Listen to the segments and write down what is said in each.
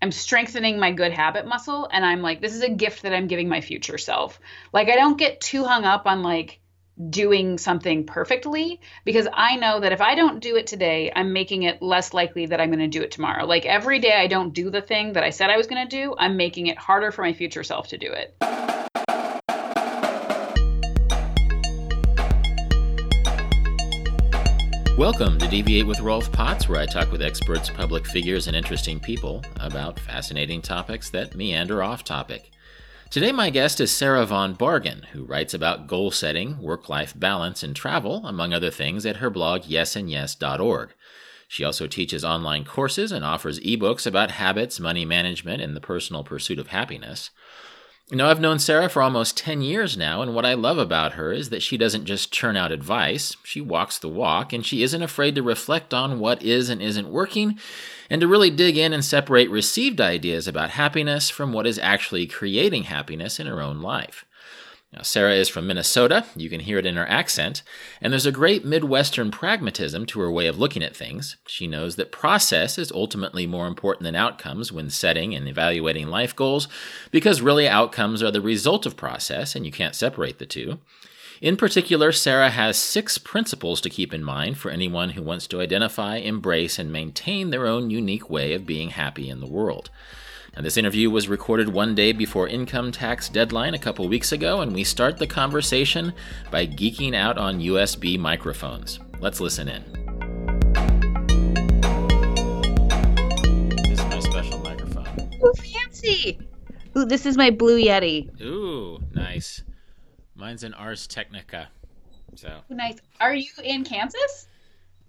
I'm strengthening my good habit muscle and I'm like this is a gift that I'm giving my future self. Like I don't get too hung up on like doing something perfectly because I know that if I don't do it today, I'm making it less likely that I'm going to do it tomorrow. Like every day I don't do the thing that I said I was going to do, I'm making it harder for my future self to do it. Welcome to Deviate with Rolf Potts, where I talk with experts, public figures, and interesting people about fascinating topics that meander off topic. Today, my guest is Sarah Von Bargen, who writes about goal setting, work life balance, and travel, among other things, at her blog yesandyes.org. She also teaches online courses and offers ebooks about habits, money management, and the personal pursuit of happiness. You know, I've known Sarah for almost 10 years now, and what I love about her is that she doesn't just churn out advice, she walks the walk, and she isn't afraid to reflect on what is and isn't working, and to really dig in and separate received ideas about happiness from what is actually creating happiness in her own life. Now, Sarah is from Minnesota. You can hear it in her accent. And there's a great Midwestern pragmatism to her way of looking at things. She knows that process is ultimately more important than outcomes when setting and evaluating life goals, because really outcomes are the result of process, and you can't separate the two. In particular, Sarah has six principles to keep in mind for anyone who wants to identify, embrace, and maintain their own unique way of being happy in the world. And this interview was recorded one day before income tax deadline a couple weeks ago, and we start the conversation by geeking out on USB microphones. Let's listen in. This is my special microphone. Ooh, fancy! Ooh, this is my Blue Yeti. Ooh, nice. Mine's an Audio-Technica. So nice. Are you in Kansas?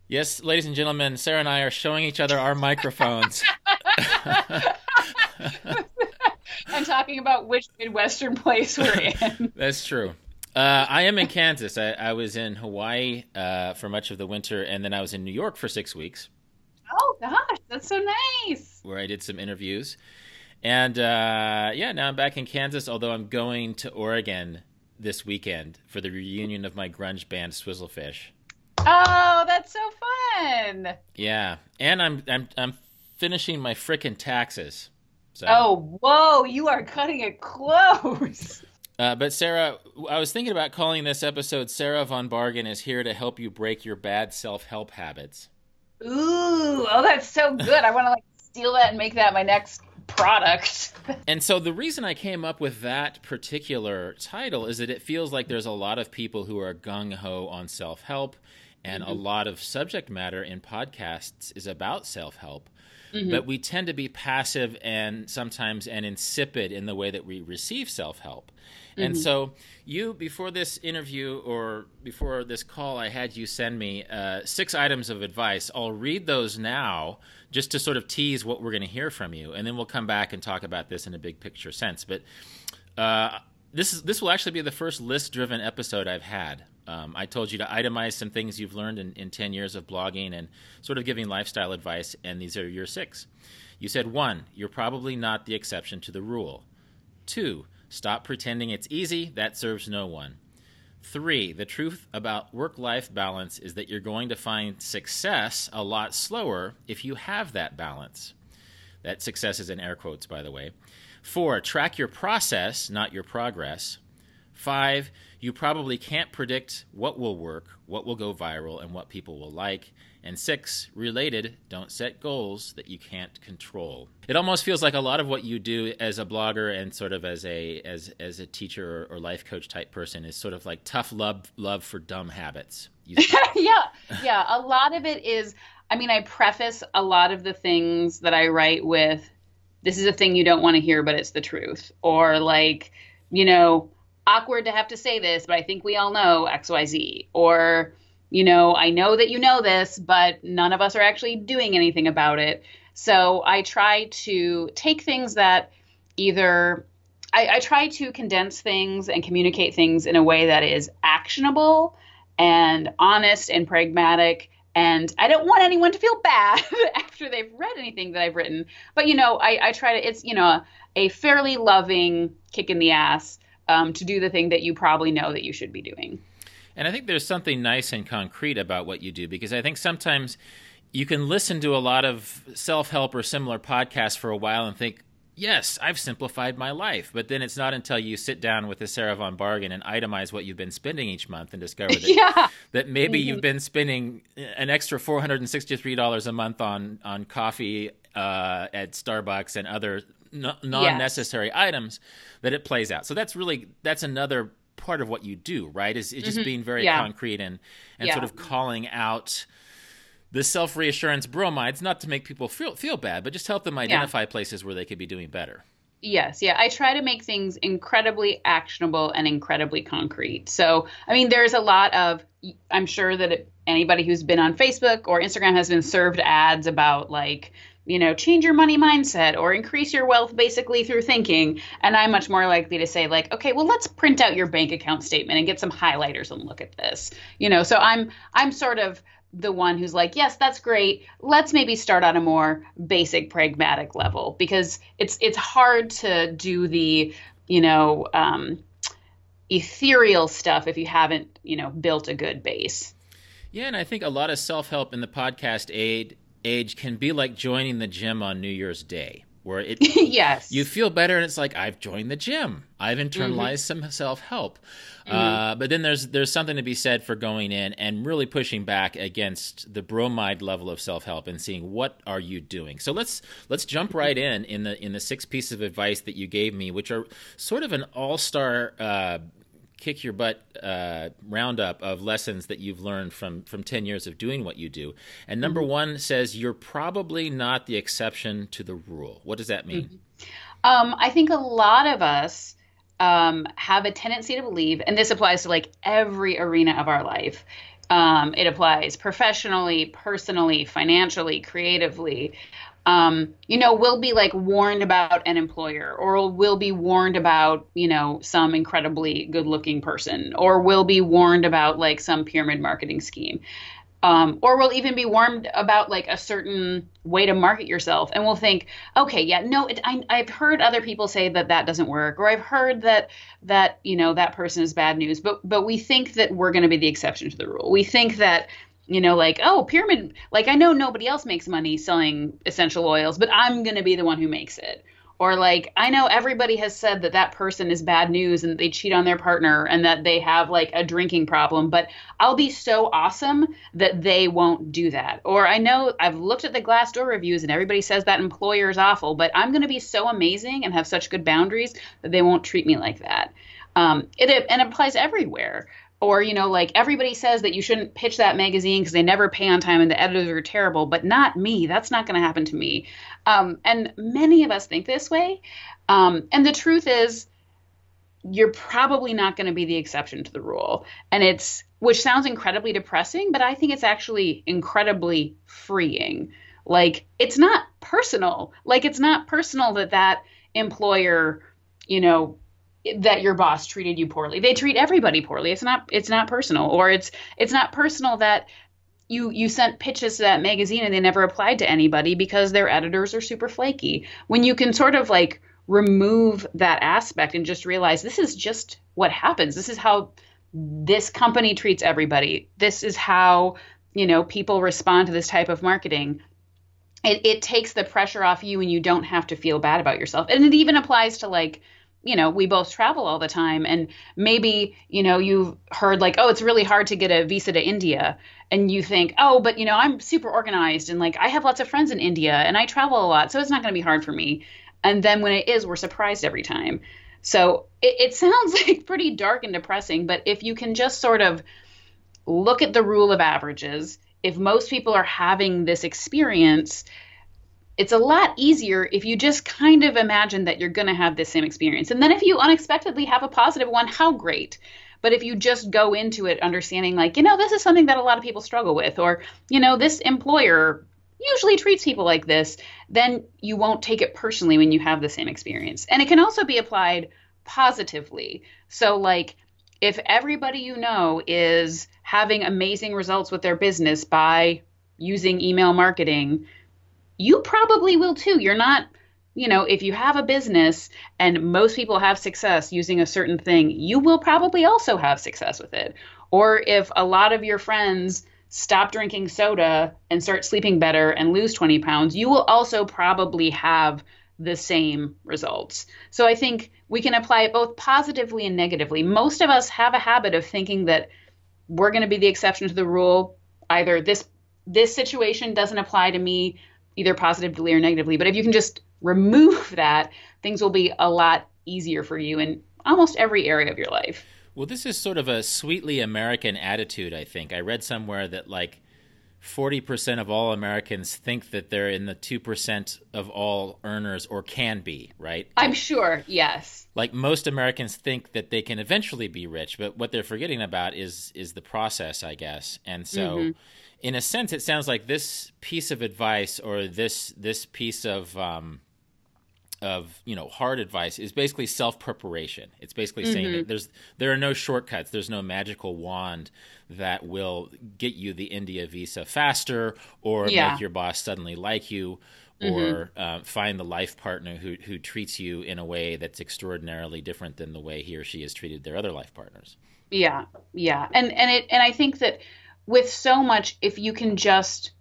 Yes, ladies and gentlemen, Sarah and I are showing each other our microphones. I'm talking about which Midwestern place we're in. That's true. Uh, I am in Kansas. I, I was in Hawaii uh, for much of the winter, and then I was in New York for six weeks. Oh gosh, that's so nice. Where I did some interviews, and uh, yeah, now I'm back in Kansas. Although I'm going to Oregon this weekend for the reunion of my grunge band Swizzlefish. Oh, that's so fun. Yeah, and I'm I'm I'm finishing my frickin' taxes. So. Oh, whoa! You are cutting it close. Uh, but Sarah, I was thinking about calling this episode "Sarah Von Bargen is here to help you break your bad self-help habits." Ooh, oh, that's so good. I want to like steal that and make that my next product. and so the reason I came up with that particular title is that it feels like there's a lot of people who are gung ho on self-help, and mm-hmm. a lot of subject matter in podcasts is about self-help. Mm-hmm. But we tend to be passive and sometimes and insipid in the way that we receive self help. Mm-hmm. And so, you, before this interview or before this call, I had you send me uh, six items of advice. I'll read those now just to sort of tease what we're going to hear from you. And then we'll come back and talk about this in a big picture sense. But uh, this, is, this will actually be the first list driven episode I've had. Um, I told you to itemize some things you've learned in, in 10 years of blogging and sort of giving lifestyle advice, and these are your six. You said one, you're probably not the exception to the rule. Two, stop pretending it's easy, that serves no one. Three, the truth about work life balance is that you're going to find success a lot slower if you have that balance. That success is in air quotes, by the way. Four, track your process, not your progress. Five, you probably can't predict what will work, what will go viral, and what people will like. And six, related, don't set goals that you can't control. It almost feels like a lot of what you do as a blogger and sort of as a as as a teacher or, or life coach type person is sort of like tough love love for dumb habits. yeah, yeah. A lot of it is. I mean, I preface a lot of the things that I write with, "This is a thing you don't want to hear, but it's the truth," or like, you know awkward to have to say this, but I think we all know XYZ. Or, you know, I know that you know this, but none of us are actually doing anything about it. So I try to take things that either I, I try to condense things and communicate things in a way that is actionable and honest and pragmatic and I don't want anyone to feel bad after they've read anything that I've written. But you know, I, I try to. It's you know a, a fairly loving kick in the ass um, to do the thing that you probably know that you should be doing. And I think there's something nice and concrete about what you do because I think sometimes you can listen to a lot of self help or similar podcasts for a while and think, yes, I've simplified my life. But then it's not until you sit down with a Sarah von Bargen and itemize what you've been spending each month and discover that, yeah. that maybe mm-hmm. you've been spending an extra $463 a month on, on coffee uh, at Starbucks and other non-necessary items that it plays out. So that's really that's another part of what you do, right? Is, is just mm-hmm. being very yeah. concrete and and yeah. sort of calling out the self reassurance bromides, not to make people feel feel bad, but just help them identify yeah. places where they could be doing better. Yes, yeah. I try to make things incredibly actionable and incredibly concrete. So, I mean, there's a lot of, I'm sure that it, anybody who's been on Facebook or Instagram has been served ads about like, you know, change your money mindset or increase your wealth basically through thinking. And I'm much more likely to say, like, okay, well, let's print out your bank account statement and get some highlighters and look at this. You know, so I'm I'm sort of the one who's like, yes, that's great. Let's maybe start on a more basic pragmatic level because it's it's hard to do the, you know, um, ethereal stuff if you haven't, you know, built a good base. Yeah, and I think a lot of self help in the podcast aid age can be like joining the gym on New Year's Day, where it yes you feel better and it's like I've joined the gym, I've internalized mm-hmm. some self help. Mm-hmm. Uh, but then there's there's something to be said for going in and really pushing back against the bromide level of self help and seeing what are you doing. So let's let's jump right in in the in the six pieces of advice that you gave me, which are sort of an all star. Uh, kick your butt uh, roundup of lessons that you've learned from from 10 years of doing what you do and number mm-hmm. one says you're probably not the exception to the rule what does that mean mm-hmm. um, i think a lot of us um, have a tendency to believe and this applies to like every arena of our life um, it applies professionally personally financially creatively um, you know, will be like warned about an employer or will be warned about, you know, some incredibly good looking person or will be warned about like some pyramid marketing scheme. Um, or will even be warned about like a certain way to market yourself and we'll think okay yeah no it, I, i've heard other people say that that doesn't work or i've heard that that you know that person is bad news but but we think that we're going to be the exception to the rule we think that you know, like, oh, pyramid, like, I know nobody else makes money selling essential oils, but I'm going to be the one who makes it. Or, like, I know everybody has said that that person is bad news and they cheat on their partner and that they have, like, a drinking problem, but I'll be so awesome that they won't do that. Or I know I've looked at the Glassdoor reviews and everybody says that employer is awful, but I'm going to be so amazing and have such good boundaries that they won't treat me like that. Um, it, and it applies everywhere or you know like everybody says that you shouldn't pitch that magazine because they never pay on time and the editors are terrible but not me. That's not going to happen to me. Um, and many of us think this way. Um, and the truth is you're probably not going to be the exception to the rule. And it's which sounds incredibly depressing but i think it's actually incredibly freeing. Like it's not personal. Like it's not personal that that employer you know that your boss treated you poorly. They treat everybody poorly. It's not it's not personal or it's it's not personal that you you sent pitches to that magazine and they never applied to anybody because their editors are super flaky. When you can sort of like remove that aspect and just realize this is just what happens. This is how this company treats everybody. This is how, you know, people respond to this type of marketing. It, it takes the pressure off you and you don't have to feel bad about yourself. And it even applies to like you know, we both travel all the time. And maybe, you know, you've heard like, oh, it's really hard to get a visa to India. And you think, oh, but, you know, I'm super organized and like I have lots of friends in India and I travel a lot. So it's not going to be hard for me. And then when it is, we're surprised every time. So it, it sounds like pretty dark and depressing. But if you can just sort of look at the rule of averages, if most people are having this experience, it's a lot easier if you just kind of imagine that you're going to have the same experience. And then if you unexpectedly have a positive one, how great. But if you just go into it understanding, like, you know, this is something that a lot of people struggle with, or, you know, this employer usually treats people like this, then you won't take it personally when you have the same experience. And it can also be applied positively. So, like, if everybody you know is having amazing results with their business by using email marketing, you probably will too. You're not, you know, if you have a business and most people have success using a certain thing, you will probably also have success with it. Or if a lot of your friends stop drinking soda and start sleeping better and lose 20 pounds, you will also probably have the same results. So I think we can apply it both positively and negatively. Most of us have a habit of thinking that we're going to be the exception to the rule. Either this this situation doesn't apply to me either positively or negatively, but if you can just remove that, things will be a lot easier for you in almost every area of your life. Well, this is sort of a sweetly American attitude, I think. I read somewhere that like 40% of all Americans think that they're in the 2% of all earners or can be, right? I'm sure, yes. Like most Americans think that they can eventually be rich, but what they're forgetting about is is the process, I guess. And so mm-hmm. In a sense it sounds like this piece of advice or this this piece of um, of you know hard advice is basically self preparation. It's basically mm-hmm. saying that there's there are no shortcuts. There's no magical wand that will get you the India visa faster or yeah. make your boss suddenly like you or mm-hmm. uh, find the life partner who who treats you in a way that's extraordinarily different than the way he or she has treated their other life partners. Yeah, yeah, and and it and I think that with so much, if you can just,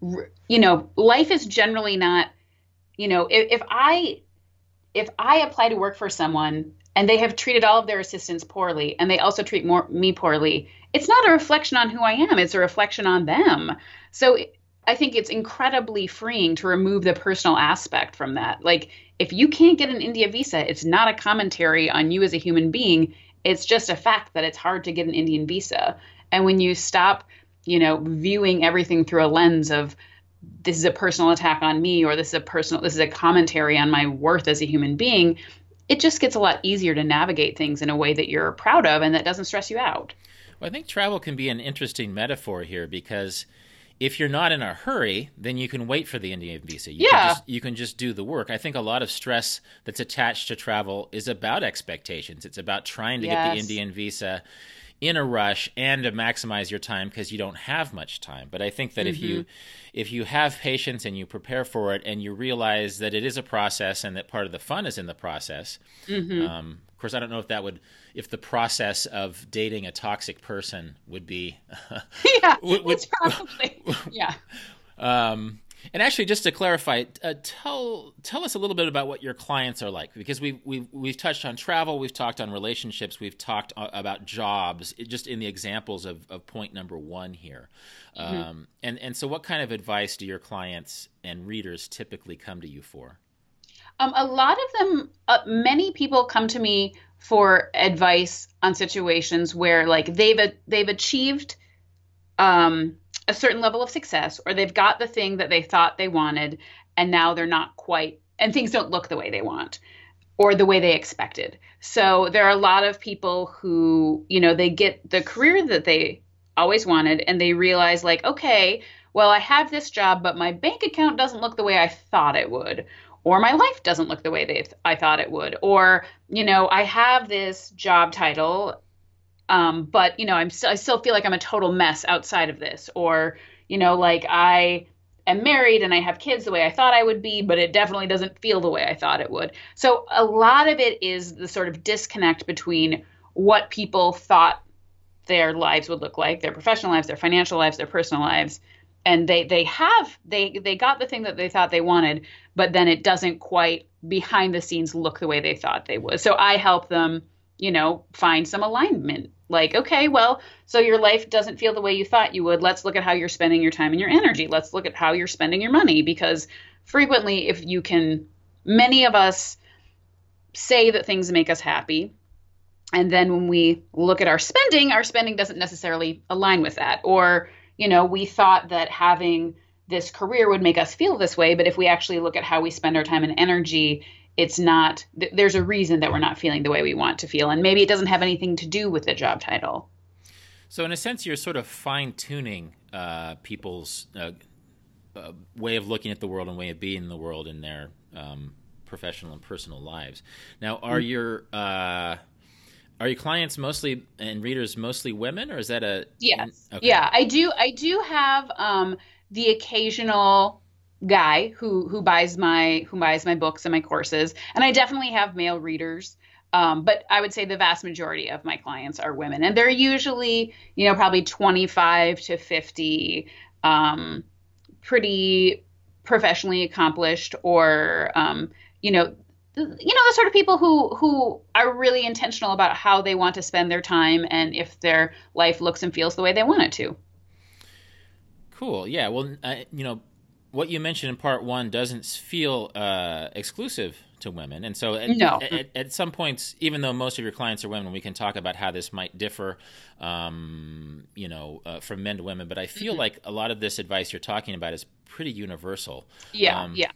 you know, life is generally not, you know, if, if I if I apply to work for someone and they have treated all of their assistants poorly and they also treat more, me poorly, it's not a reflection on who I am, it's a reflection on them. So I think it's incredibly freeing to remove the personal aspect from that. Like, if you can't get an India visa, it's not a commentary on you as a human being. It's just a fact that it's hard to get an Indian visa. And when you stop, you know, viewing everything through a lens of, this is a personal attack on me or this is a personal this is a commentary on my worth as a human being it just gets a lot easier to navigate things in a way that you're proud of and that doesn't stress you out well, i think travel can be an interesting metaphor here because if you're not in a hurry, then you can wait for the Indian visa. You yeah. Can just, you can just do the work. I think a lot of stress that's attached to travel is about expectations. It's about trying to yes. get the Indian visa in a rush and to maximize your time because you don't have much time. But I think that mm-hmm. if you mm-hmm. if you have patience and you prepare for it and you realize that it is a process and that part of the fun is in the process. Mm-hmm. Um, of course, I don't know if that would if the process of dating a toxic person would be. yeah, would, would, it's probably yeah. Um, and actually, just to clarify, uh, tell tell us a little bit about what your clients are like, because we've we've we've touched on travel, we've talked on relationships, we've talked uh, about jobs, just in the examples of, of point number one here. Mm-hmm. Um, and and so, what kind of advice do your clients and readers typically come to you for? Um, a lot of them, uh, many people come to me for advice on situations where, like, they've they've achieved. Um, a certain level of success or they've got the thing that they thought they wanted and now they're not quite and things don't look the way they want or the way they expected. So there are a lot of people who, you know, they get the career that they always wanted and they realize like, okay, well, I have this job, but my bank account doesn't look the way I thought it would. Or my life doesn't look the way they th- I thought it would. Or, you know, I have this job title um, but you know, I'm still I still feel like I'm a total mess outside of this, or you know, like I am married and I have kids the way I thought I would be, but it definitely doesn't feel the way I thought it would. So a lot of it is the sort of disconnect between what people thought their lives would look like, their professional lives, their financial lives, their personal lives, and they they have they they got the thing that they thought they wanted, but then it doesn't quite behind the scenes look the way they thought they would. So I help them, you know, find some alignment like, okay, well, so your life doesn't feel the way you thought you would. Let's look at how you're spending your time and your energy. Let's look at how you're spending your money because frequently, if you can, many of us say that things make us happy. And then when we look at our spending, our spending doesn't necessarily align with that. Or, you know, we thought that having this career would make us feel this way. But if we actually look at how we spend our time and energy, it's not there's a reason that we're not feeling the way we want to feel and maybe it doesn't have anything to do with the job title so in a sense you're sort of fine-tuning uh, people's uh, uh, way of looking at the world and way of being in the world in their um, professional and personal lives now are mm-hmm. your uh, are your clients mostly and readers mostly women or is that a yes okay. yeah i do i do have um, the occasional guy who who buys my who buys my books and my courses and i definitely have male readers Um, but I would say the vast majority of my clients are women, and they're usually, you know, probably 25 to 50, um, pretty professionally accomplished, or um, you know, you know, the sort of people who who are really intentional about how they want to spend their time and if their life looks and feels the way they want it to. Cool. Yeah. Well, you know, what you mentioned in part one doesn't feel uh, exclusive to women, and so at, no. at, at, some points, even though most of your clients are women, we can talk about how this might differ, um, you know, uh, from men to women. But I feel mm-hmm. like a lot of this advice you're talking about is pretty universal. Yeah. Um, yeah.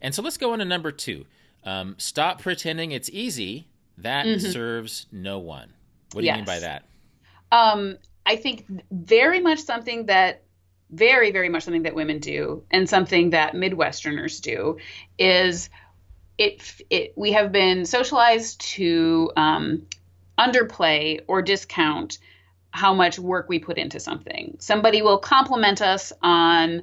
And so let's go on to number two. Um, stop pretending it's easy. That mm-hmm. serves no one. What do yes. you mean by that? Um, I think very much something that very, very much something that women do and something that Midwesterners do is it, it we have been socialized to um, underplay or discount how much work we put into something. Somebody will compliment us on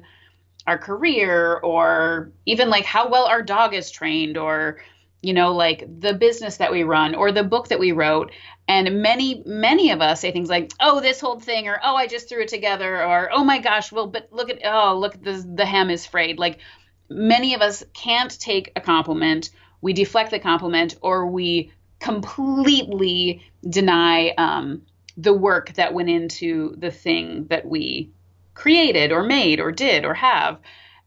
our career or even like how well our dog is trained or you know like the business that we run or the book that we wrote and many many of us say things like oh this whole thing or oh i just threw it together or oh my gosh well but look at oh look the the hem is frayed like many of us can't take a compliment we deflect the compliment or we completely deny um, the work that went into the thing that we created or made or did or have.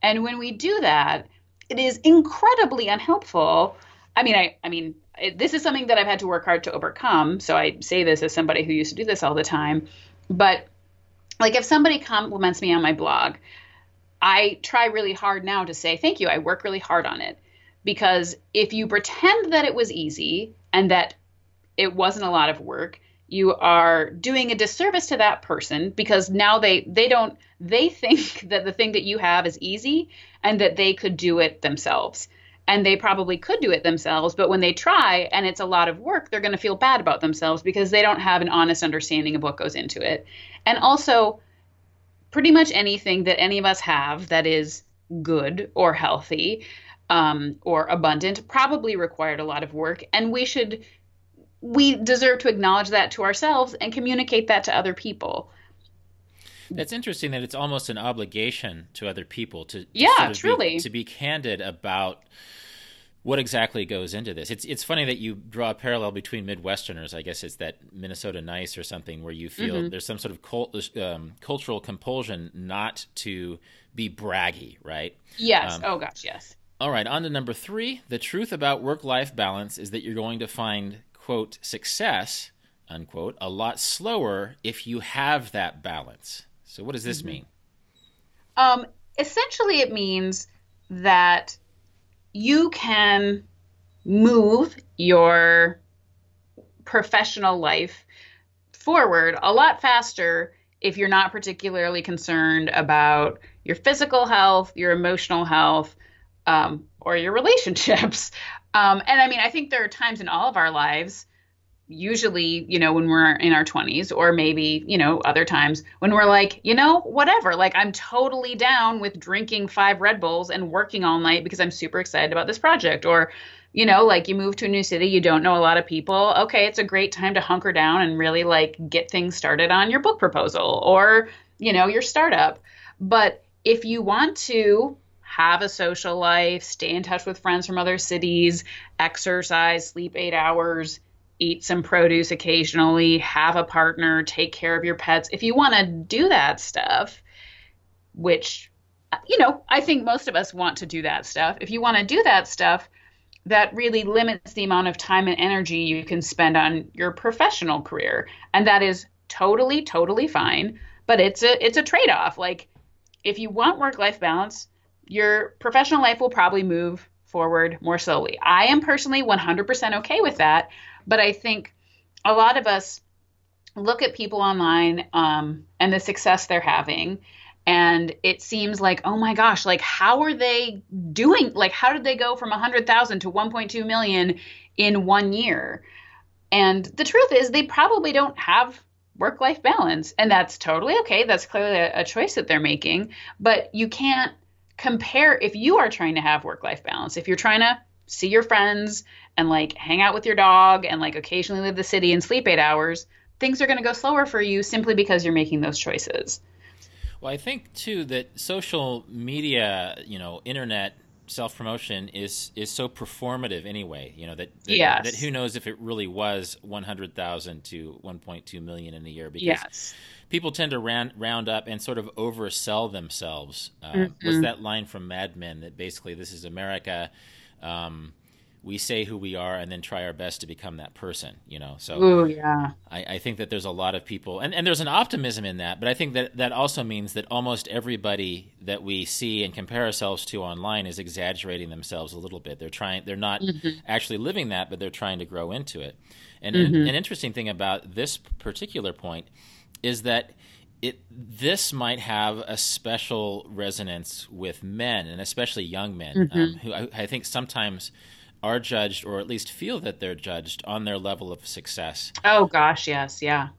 And when we do that, it is incredibly unhelpful. I mean, I, I mean, it, this is something that I've had to work hard to overcome. So I say this as somebody who used to do this all the time. But like, if somebody compliments me on my blog, I try really hard now to say, thank you. I work really hard on it. Because if you pretend that it was easy and that it wasn't a lot of work, you are doing a disservice to that person because now they they don't they think that the thing that you have is easy and that they could do it themselves and they probably could do it themselves but when they try and it's a lot of work they're going to feel bad about themselves because they don't have an honest understanding of what goes into it and also pretty much anything that any of us have that is good or healthy um, or abundant probably required a lot of work and we should we deserve to acknowledge that to ourselves and communicate that to other people. That's interesting that it's almost an obligation to other people to, to yeah, sort of truly be, to be candid about what exactly goes into this. It's it's funny that you draw a parallel between Midwesterners. I guess it's that Minnesota nice or something where you feel mm-hmm. there's some sort of cult, um, cultural compulsion not to be braggy, right? Yes. Um, oh gosh, yes. All right, on to number three. The truth about work life balance is that you're going to find quote, success, unquote, a lot slower if you have that balance. So, what does this mm-hmm. mean? Um, essentially, it means that you can move your professional life forward a lot faster if you're not particularly concerned about your physical health, your emotional health, um, or your relationships. Um, and I mean, I think there are times in all of our lives, usually, you know, when we're in our 20s, or maybe, you know, other times when we're like, you know, whatever, like I'm totally down with drinking five Red Bulls and working all night because I'm super excited about this project. Or, you know, like you move to a new city, you don't know a lot of people. Okay, it's a great time to hunker down and really like get things started on your book proposal or, you know, your startup. But if you want to have a social life, stay in touch with friends from other cities, exercise, sleep eight hours, eat some produce occasionally, have a partner, take care of your pets. If you want to do that stuff, which, you know, I think most of us want to do that stuff. If you want to do that stuff, that really limits the amount of time and energy you can spend on your professional career. And that is totally, totally fine. But it's a it's a trade-off. Like if you want work-life balance, your professional life will probably move forward more slowly. I am personally 100% okay with that, but I think a lot of us look at people online um, and the success they're having and it seems like oh my gosh like how are they doing like how did they go from 100000 to 1.2 million in one year and the truth is they probably don't have work life balance and that's totally okay that's clearly a, a choice that they're making but you can't compare if you are trying to have work life balance, if you're trying to see your friends and like hang out with your dog and like occasionally leave the city and sleep eight hours, things are going to go slower for you simply because you're making those choices. Well, I think too that social media, you know, internet self promotion is is so performative anyway. You know that that, yes. that who knows if it really was one hundred thousand to one point two million in a year because yes. People tend to round round up and sort of oversell themselves. Uh, mm-hmm. What's that line from Mad Men that basically this is America? Um, we say who we are and then try our best to become that person you know so Ooh, yeah I, I, think that there's a lot of people and, and there's an optimism in that but i think that that also means that almost everybody that we see and compare ourselves to online is exaggerating themselves a little bit they're trying they're not mm-hmm. actually living that but they're trying to grow into it and mm-hmm. an, an interesting thing about this particular point is that it this might have a special resonance with men and especially young men mm-hmm. um, who I, I, think sometimes are judged or at least feel that they're judged on their level of success. Oh gosh, yes, yeah.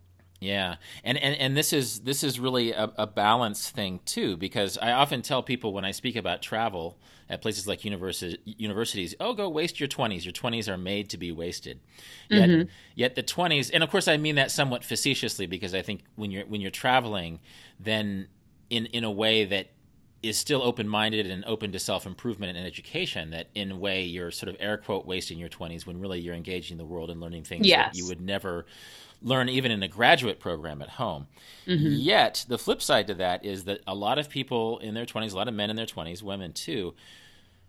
Yeah, and and, and this is this is really a, a balance thing too, because I often tell people when I speak about travel at places like universi- universities, oh, go waste your twenties. Your twenties are made to be wasted. Yet, mm-hmm. yet the twenties, and of course, I mean that somewhat facetiously because I think when you're when you're traveling, then in in a way that is still open minded and open to self improvement and education, that in a way you're sort of air quote wasting your 20s when really you're engaging the world and learning things yes. that you would never learn even in a graduate program at home. Mm-hmm. Yet, the flip side to that is that a lot of people in their 20s, a lot of men in their 20s, women too,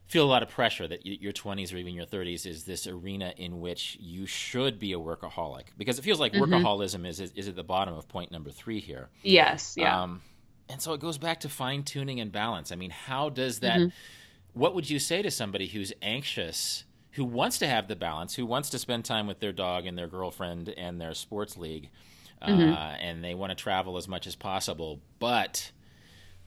feel a lot of pressure that your 20s or even your 30s is this arena in which you should be a workaholic because it feels like mm-hmm. workaholism is, is, is at the bottom of point number three here. Yes, yeah. Um, and so it goes back to fine tuning and balance. I mean, how does that? Mm-hmm. What would you say to somebody who's anxious, who wants to have the balance, who wants to spend time with their dog and their girlfriend and their sports league, mm-hmm. uh, and they want to travel as much as possible, but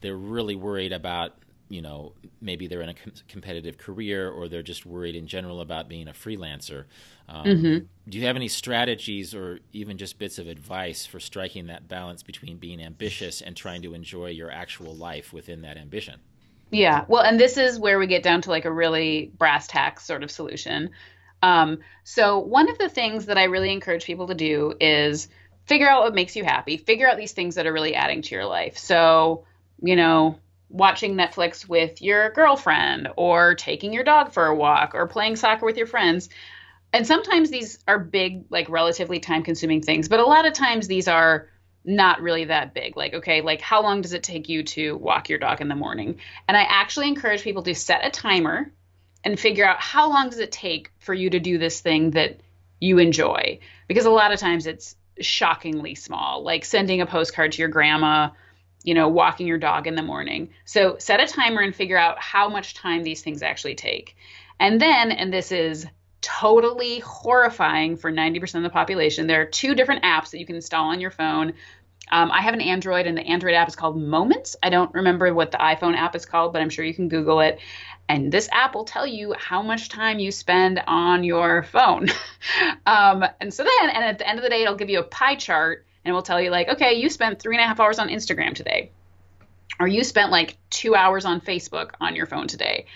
they're really worried about you know maybe they're in a com- competitive career or they're just worried in general about being a freelancer. Um, mm-hmm. do you have any strategies or even just bits of advice for striking that balance between being ambitious and trying to enjoy your actual life within that ambition? Yeah. Well and this is where we get down to like a really brass tacks sort of solution. Um, so one of the things that i really encourage people to do is figure out what makes you happy. Figure out these things that are really adding to your life. So you know watching Netflix with your girlfriend or taking your dog for a walk or playing soccer with your friends. And sometimes these are big, like relatively time consuming things, but a lot of times these are not really that big. Like, okay, like how long does it take you to walk your dog in the morning? And I actually encourage people to set a timer and figure out how long does it take for you to do this thing that you enjoy? Because a lot of times it's shockingly small, like sending a postcard to your grandma you know, walking your dog in the morning. So set a timer and figure out how much time these things actually take. And then, and this is totally horrifying for 90% of the population, there are two different apps that you can install on your phone. Um, I have an Android, and the Android app is called Moments. I don't remember what the iPhone app is called, but I'm sure you can Google it. And this app will tell you how much time you spend on your phone. um, and so then, and at the end of the day, it'll give you a pie chart and will tell you like, okay, you spent three and a half hours on Instagram today, or you spent like two hours on Facebook on your phone today.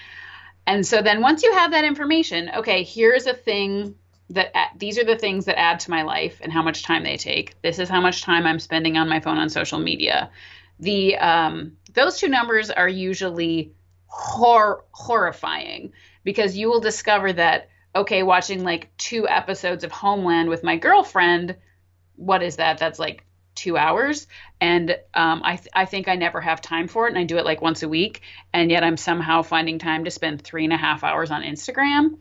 And so then once you have that information, okay, here's a thing that these are the things that add to my life and how much time they take. This is how much time I'm spending on my phone on social media. The um, those two numbers are usually hor- horrifying because you will discover that okay, watching like two episodes of Homeland with my girlfriend what is that? That's like two hours. And um, I, th- I think I never have time for it. And I do it like once a week. And yet I'm somehow finding time to spend three and a half hours on Instagram.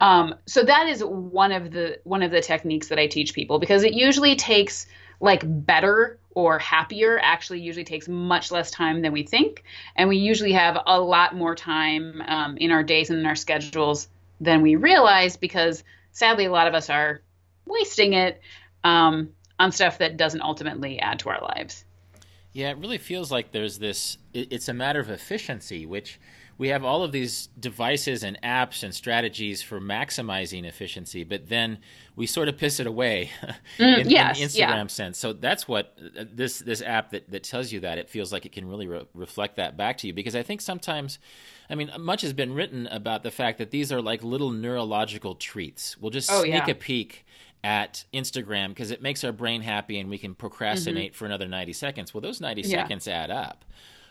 Um, so that is one of the one of the techniques that I teach people because it usually takes like better or happier actually usually takes much less time than we think and we usually have a lot more time um, in our days and in our schedules than we realize because sadly a lot of us are wasting it um, on stuff that doesn't ultimately add to our lives. Yeah, it really feels like there's this. It's a matter of efficiency, which we have all of these devices and apps and strategies for maximizing efficiency, but then we sort of piss it away Mm, in, yes, in the Instagram yeah. sense. So that's what uh, this this app that, that tells you that it feels like it can really re- reflect that back to you because I think sometimes. I mean, much has been written about the fact that these are like little neurological treats. We'll just Oh, sneak yeah. a peek at Instagram because it makes our brain happy and we can procrastinate for another 90 seconds. Well, those 90 Mm-hmm. Yeah. seconds add up.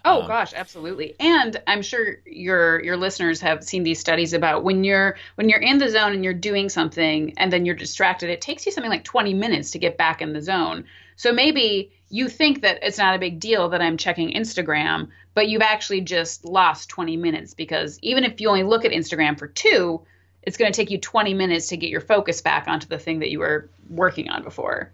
Oh Um, gosh, absolutely. And I'm sure your your listeners have seen these studies about when you're when you're in the zone and you're doing something and then you're distracted, it takes you something like 20 minutes to get back in the zone. So maybe you think that it's not a big deal that I'm checking Instagram, but you've actually just lost 20 minutes because even if you only look at Instagram for 2, it's going to take you 20 minutes to get your focus back onto the thing that you were working on before.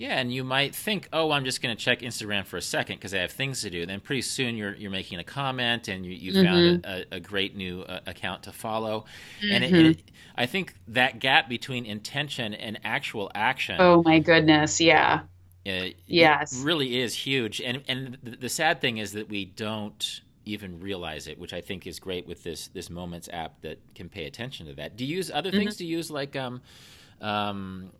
Yeah, and you might think, oh, I'm just going to check Instagram for a second because I have things to do. Then pretty soon you're you're making a comment and you, you found a, a, great new uh, account to follow. And, it, and it, I think that gap between intention and actual action Oh my goodness, yeah. uh, Yes. it really is huge. And and the sad thing is that we don't even realize it, which I think is great with this this Moments app that can pay attention to that. Do you use other Mm-hmm. things? Do you use like um um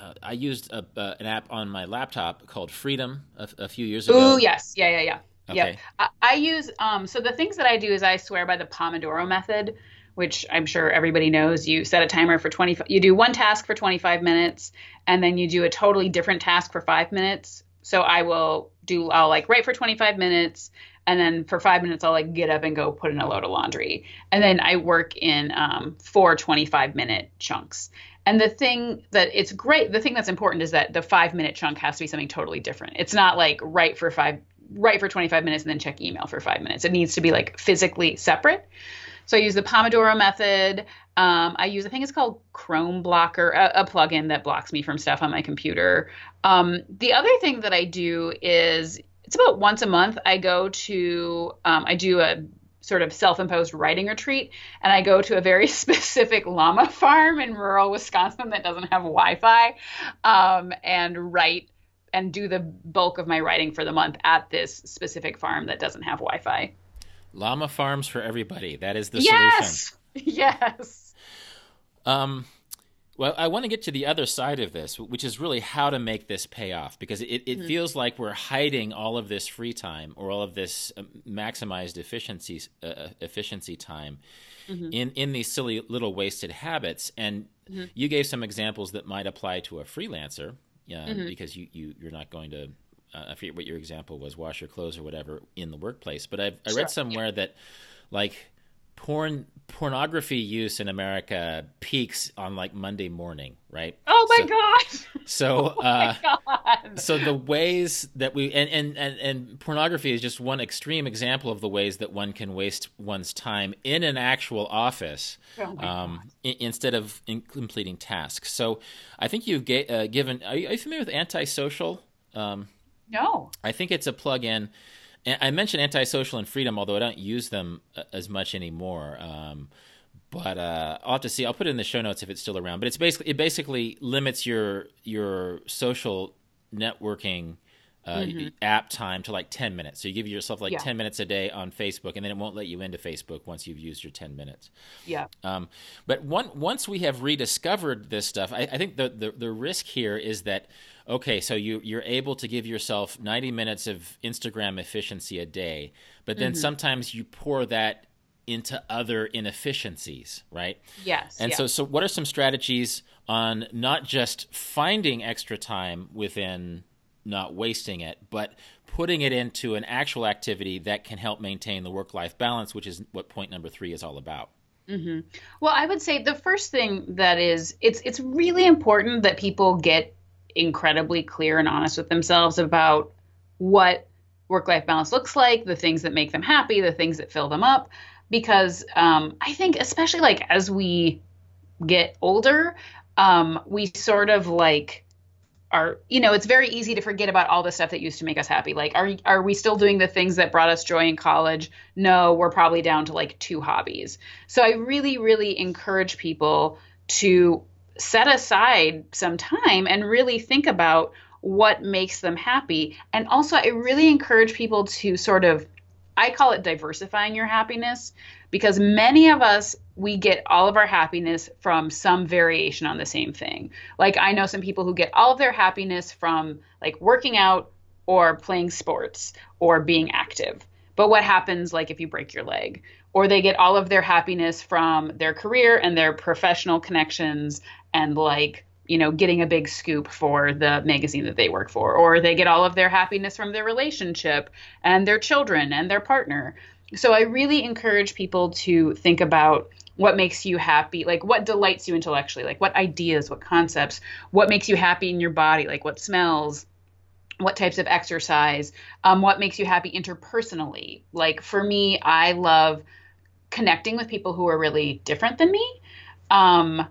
uh, I used a, uh, an app on my laptop called Freedom a, a few years ago. Oh yes. Yeah, yeah, yeah. Okay. Yep. I, I use um so the things that I do is I swear by the Pomodoro method, which I'm sure everybody knows. You set a timer for 20 you do one task for 25 minutes and then you do a totally different task for 5 minutes. So I will do I'll like write for 25 minutes and then for 5 minutes I'll like get up and go put in a load of laundry. And then I work in um four 25 minute chunks. And the thing that it's great, the thing that's important is that the five minute chunk has to be something totally different. It's not like write for five, write for 25 minutes and then check email for five minutes. It needs to be like physically separate. So I use the Pomodoro method. Um, I use, I think it's called Chrome Blocker, a, a plugin that blocks me from stuff on my computer. Um, the other thing that I do is it's about once a month. I go to, um, I do a sort of self-imposed writing retreat and i go to a very specific llama farm in rural wisconsin that doesn't have wi-fi um, and write and do the bulk of my writing for the month at this specific farm that doesn't have wi-fi Llama farms for everybody. That is the solution. yes yes. Um, well, I want to get to the other side of this, which is really how to make this pay off, because it, it Mm-hmm. feels like we're hiding all of this free time or all of this um, maximized efficiency uh, efficiency time Mm-hmm. in in these silly little wasted habits. And you gave some examples that might apply to a freelancer, uh, Mm-hmm. because you, you you're not going to. Uh, I forget what your example was, wash your clothes or whatever in the workplace. But I've, I Sure, read somewhere that, like, porn pornography use in America peaks on like Monday morning, right? oh my So- god So, uh, god so the ways that we and, and and and pornography is just one extreme example of the ways that one can waste one's time in an actual office Oh um, i- instead of in completing tasks. So, I think you've ga- uh, given. Are you, are you familiar with antisocial? Um, no I think it's a plug-in. I mentioned antisocial and freedom, although I don't use them uh, as much anymore. Um, but uh, I'll have to see. I'll put it in the show notes if it's still around. But it's basically it basically limits your your social networking uh, app time to like ten minutes. So you give yourself like Yeah. ten minutes a day on Facebook, and then it won't let you into Facebook once you've used your ten minutes. yeah Um, but one, once we have rediscovered this stuff, I, I think the, the, the risk here is that okay, so you you're able to give yourself 90 minutes of Instagram efficiency a day, but then mm-hmm. sometimes you pour that into other inefficiencies, right? yes And yeah. so, so what are some strategies on not just finding extra time within not wasting it, but putting it into an actual activity that can help maintain the work life balance, which is what point number three is all about. Mm-hmm. Well, I would say the first thing that is it's it's really important that people get incredibly clear and honest with themselves about what work life balance looks like, the things that make them happy, the things that fill them up. Because um, I think, especially like as we get older, um, we sort of like are you know it's very easy to forget about all the stuff that used to make us happy. Like are are we still doing the things that brought us joy in college? No we're probably down to like two hobbies. So i really really encourage people to set aside some time and really think about what makes them happy and also i really encourage people to sort of I call it diversifying your happiness because many of us we get all of our happiness from some variation on the same thing. Like I know some people who get all of their happiness from like working out or playing sports or being active. But what happens like if you break your leg? Or they get all of their happiness from their career and their professional connections and like you know, getting a big scoop for the magazine that they work for, or they get all of their happiness from their relationship and their children and their partner. So I really encourage people to think about what makes you happy, like what delights you intellectually, like what ideas, what concepts, what makes you happy in your body, like what smells, what types of exercise, um, what makes you happy interpersonally. Like for me, I love connecting with people who are really different than me. Um,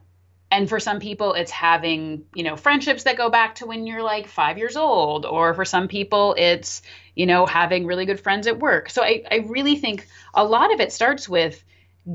and for some people it's having you know friendships that go back to when you're like five years old or for some people it's you know having really good friends at work. So i, I really think a lot of it starts with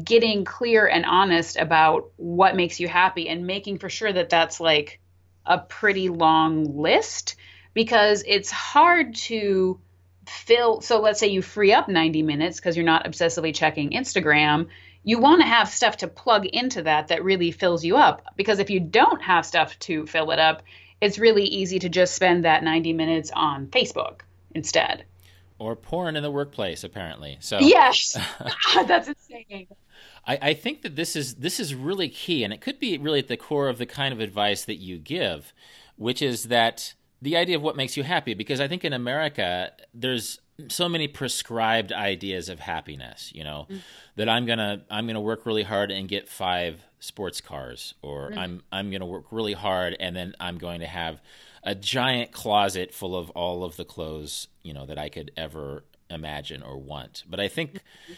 getting clear and honest about what makes you happy and making for sure that that's like a pretty long list because it's hard to fill so let's say you free up 90 minutes because you're not obsessively checking instagram you want to have stuff to plug into that that really fills you up. Because if you don't have stuff to fill it up, it's really easy to just spend that 90 minutes on Facebook instead. Or porn in the workplace, apparently. So yes, that's insane. I, I think that this is this is really key, and it could be really at the core of the kind of advice that you give, which is that the idea of what makes you happy. Because I think in America, there's so many prescribed ideas of happiness you know mm. that i'm gonna i'm gonna work really hard and get five sports cars or mm. i'm i'm gonna work really hard and then i'm going to have a giant closet full of all of the clothes you know that i could ever imagine or want but i think mm-hmm.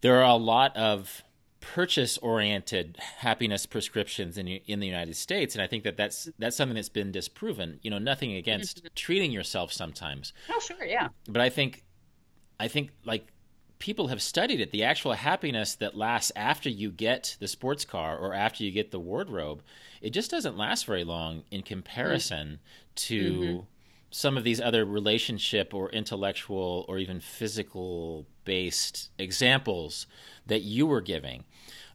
there are a lot of purchase oriented happiness prescriptions in in the United States and I think that that's that's something that's been disproven you know nothing against mm-hmm. treating yourself sometimes oh sure yeah but I think I think like people have studied it the actual happiness that lasts after you get the sports car or after you get the wardrobe it just doesn't last very long in comparison mm-hmm. to mm-hmm. Some of these other relationship or intellectual or even physical based examples that you were giving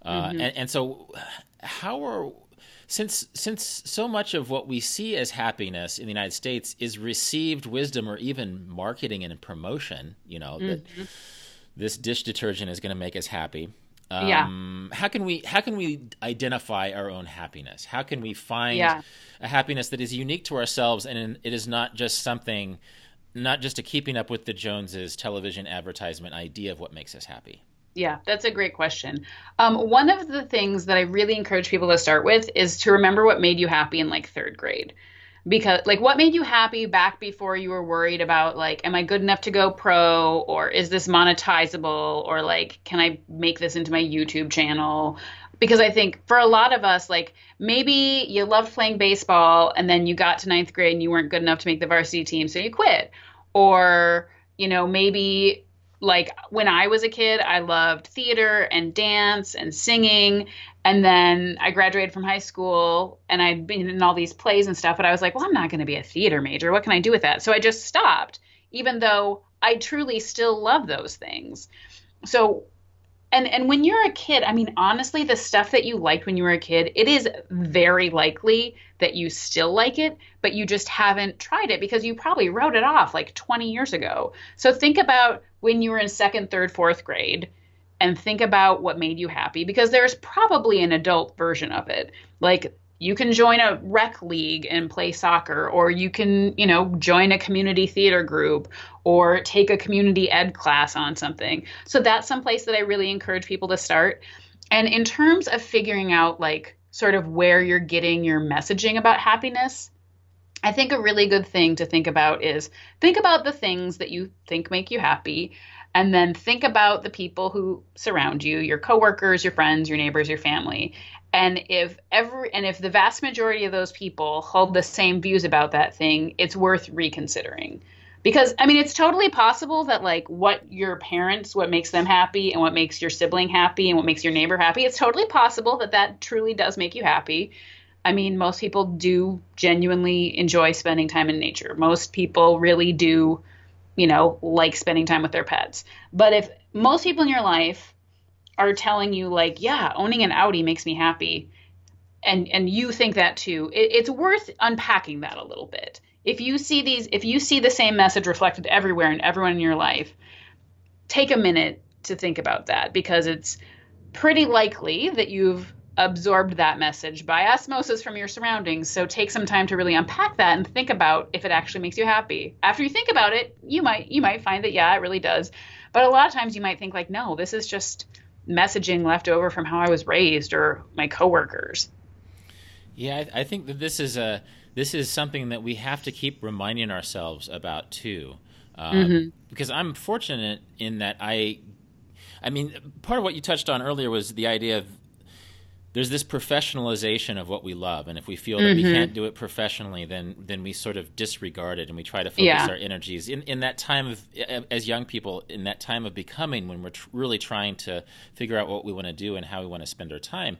uh, mm-hmm. and, and so, how are since since so much of what we see as happiness in the United States is received wisdom or even marketing and promotion, you know mm-hmm. that this dish detergent is going to make us happy. Um, yeah. How can we how can we identify our own happiness? How can we find yeah. a happiness that is unique to ourselves and it is not just something, not just a keeping up with the Joneses television advertisement idea of what makes us happy? Yeah, that's a great question. Um, one of the things that I really encourage people to start with is to remember what made you happy in like third grade. Because, like, what made you happy back before you were worried about, like, am I good enough to go pro? Or is this monetizable? Or, like, can I make this into my YouTube channel? Because I think for a lot of us, like, maybe you loved playing baseball and then you got to ninth grade and you weren't good enough to make the varsity team, so you quit. Or, you know, maybe like when I was a kid, I loved theater and dance and singing. And then I graduated from high school and I'd been in all these plays and stuff, but I was like, well, I'm not going to be a theater major. What can I do with that? So I just stopped, even though I truly still love those things. So and and when you're a kid i mean honestly the stuff that you liked when you were a kid it is very likely that you still like it but you just haven't tried it because you probably wrote it off like 20 years ago so think about when you were in second third fourth grade and think about what made you happy because there's probably an adult version of it. Like you can join a rec league and play soccer or you can you know join a community theater group or take a community ed class on something. So that's some place that i really encourage people to start. And in terms of figuring out like sort of where you're getting your messaging about happiness i think a really good thing to think about is think about the things that you think make you happy and then think about the people who surround you your coworkers your friends your neighbors your family. And if every and if the vast majority of those people hold the same views about that thing it's worth reconsidering. Because i mean it's totally possible that like what your parents what makes them happy and what makes your sibling happy and what makes your neighbor happy it's totally possible that that truly does make you happy i mean most people do genuinely enjoy spending time in nature most people really do you know, like spending time with their pets. But if most people in your life are telling you like, yeah, owning an Audi makes me happy, and and you think that too, it, it's worth unpacking that a little bit. If you see these, if you see the same message reflected everywhere and everyone in your life, take a minute to think about that because it's pretty likely that you've absorbed that message by osmosis from your surroundings. So take some time to really unpack that and think about if it actually makes you happy. After you think about it, you might you might find that yeah, it really does. But a lot of times you might think like, no, this is just messaging left over from how I was raised or my coworkers. Yeah, I, I think that this is a this is something that we have to keep reminding ourselves about too. Uh, mm-hmm. Because I'm fortunate in that I, I mean, part of what you touched on earlier was the idea of there's this professionalization of what we love, and if we feel that mm-hmm. we can't do it professionally, then then we sort of disregard it, and we try to focus yeah. our energies in in that time of as young people in that time of becoming when we're tr- really trying to figure out what we want to do and how we want to spend our time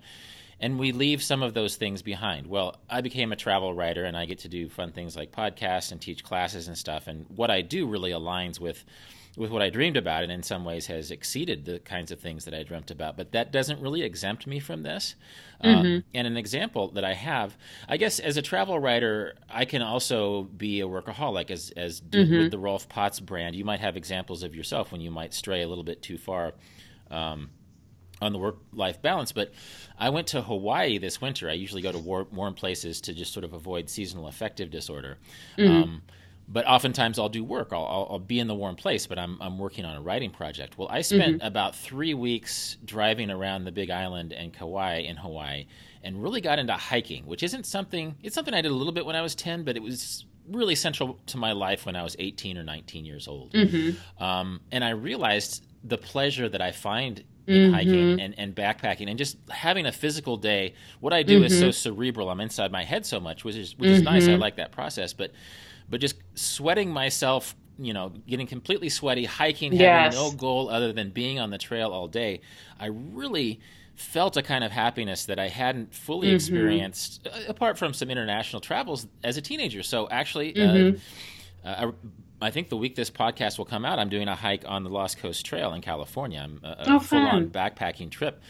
and we leave some of those things behind. Well, I became a travel writer and I get to do fun things like podcasts and teach classes and stuff. And what I do really aligns with with what I dreamed about, and in some ways has exceeded the kinds of things that I dreamt about. But that doesn't really exempt me from this. Um, mm-hmm. And an example that I have, I guess, as a travel writer, I can also be a workaholic. As as mm-hmm. with the Rolf Potts brand, you might have examples of yourself when you might stray a little bit too far. Um, on the work life balance. But I went to Hawaii this winter. I usually go to war- warm places to just sort of avoid seasonal affective disorder. Mm-hmm. Um, but oftentimes I'll do work. I'll, I'll, I'll, be in the warm place, but I'm, I'm working on a writing project. Well, I spent mm-hmm. about three weeks driving around the Big Island and Kauai in Hawaii, and really got into hiking, which isn't something. It's something I did a little bit when I was ten, but it was really central to my life when I was 18 or 19 years old. Mm-hmm. Um, and I realized the pleasure that I find in mm-hmm. hiking and, and backpacking and just having a physical day. What I do mm-hmm. is so cerebral. I'm inside my head so much, which is which is nice. I mm-hmm. like that process, but but just sweating myself, you know, getting completely sweaty, hiking, yes. having no goal other than being on the trail all day, I really felt a kind of happiness that I hadn't fully mm-hmm. experienced uh, apart from some international travels as a teenager. So actually, uh, mm-hmm. uh, I think the week this podcast will come out, I'm doing a hike on the Lost Coast Trail in California. I'm a, a oh, full on backpacking trip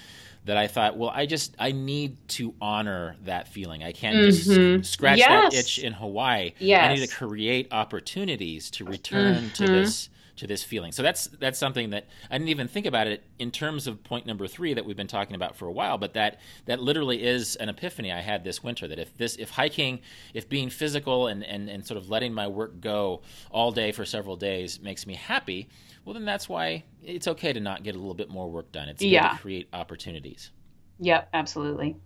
that I thought, well, I just I need to honor that feeling. I can't mm-hmm. just scratch yes. that itch in Hawaii. Yes. I need to create opportunities to return mm-hmm. to this to this feeling. So that's that's something that I didn't even think about it in terms of point number three that we've been talking about for a while. But that that literally is an epiphany I had this winter. That if this if hiking, if being physical and and, and sort of letting my work go all day for several days makes me happy, well then that's why it's okay to not get a little bit more work done. It's yeah. to create opportunities. Yep, absolutely.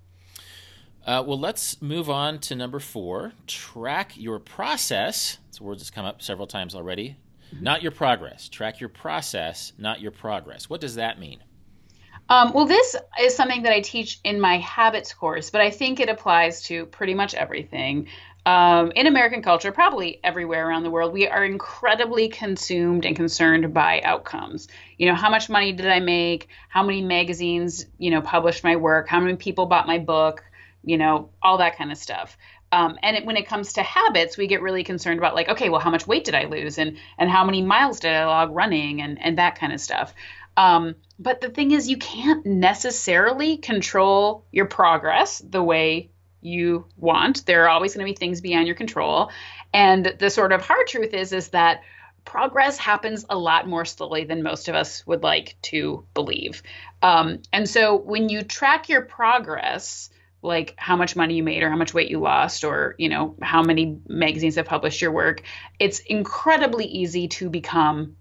Uh, well, let's move on to number four. Track your process. It's a word that's come up several times already not your progress. Track your process, not your progress. What does that mean? Um, well, this is something that I teach in my habits course, but I think it applies to pretty much everything. Um, in American culture, probably everywhere around the world, we are incredibly consumed and concerned by outcomes. You know, how much money did I make? How many magazines, you know, published my work? How many people bought my book? You know, all that kind of stuff. Um, and it, when it comes to habits, we get really concerned about like, okay, well, how much weight did I lose, and and how many miles did I log running, and and that kind of stuff. Um, but the thing is, you can't necessarily control your progress the way you want. There are always going to be things beyond your control, and the sort of hard truth is is that progress happens a lot more slowly than most of us would like to believe. Um, and so when you track your progress like how much money you made or how much weight you lost or you know how many magazines have published your work it's incredibly easy to become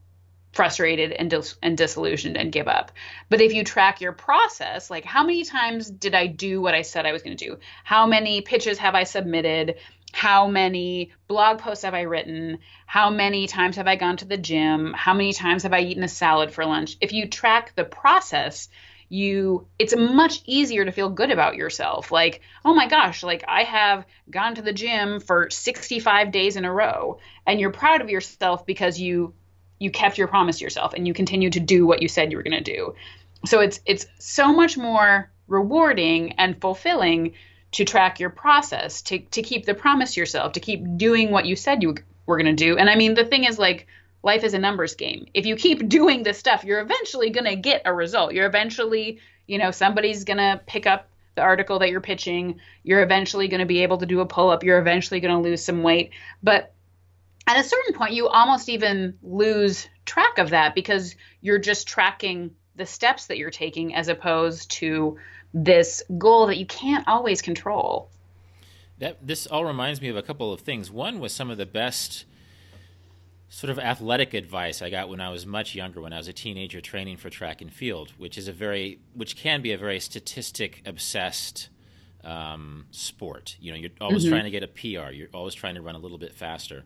frustrated and, dis- and disillusioned and give up. But if you track your process like how many times did i do what i said i was going to do? How many pitches have i submitted? How many blog posts have i written? How many times have i gone to the gym? How many times have i eaten a salad for lunch? If you track the process you it's much easier to feel good about yourself. Like oh my gosh like i have gone to the gym for 65 days in a row and you're proud of yourself because you you kept your promise to yourself and you continue to do what you said you were going to do so it's it's so much more rewarding and fulfilling to track your process to to keep the promise to yourself to keep doing what you said you were going to do and i mean the thing is like life is a numbers game. If you keep doing this stuff, you're eventually going to get a result. You're eventually, you know, somebody's going to pick up the article that you're pitching. You're eventually going to be able to do a pull up. You're eventually going to lose some weight. But at a certain point, you almost even lose track of that because you're just tracking the steps that you're taking as opposed to this goal that you can't always control. That this all reminds me of a couple of things. One was some of the best sort of athletic advice I got when I was much younger, when I was a teenager training for track and field, which is a very, which can be a very statistic obsessed um, sport. You know, you're always mm-hmm. trying to get a PR. You're always trying to run a little bit faster.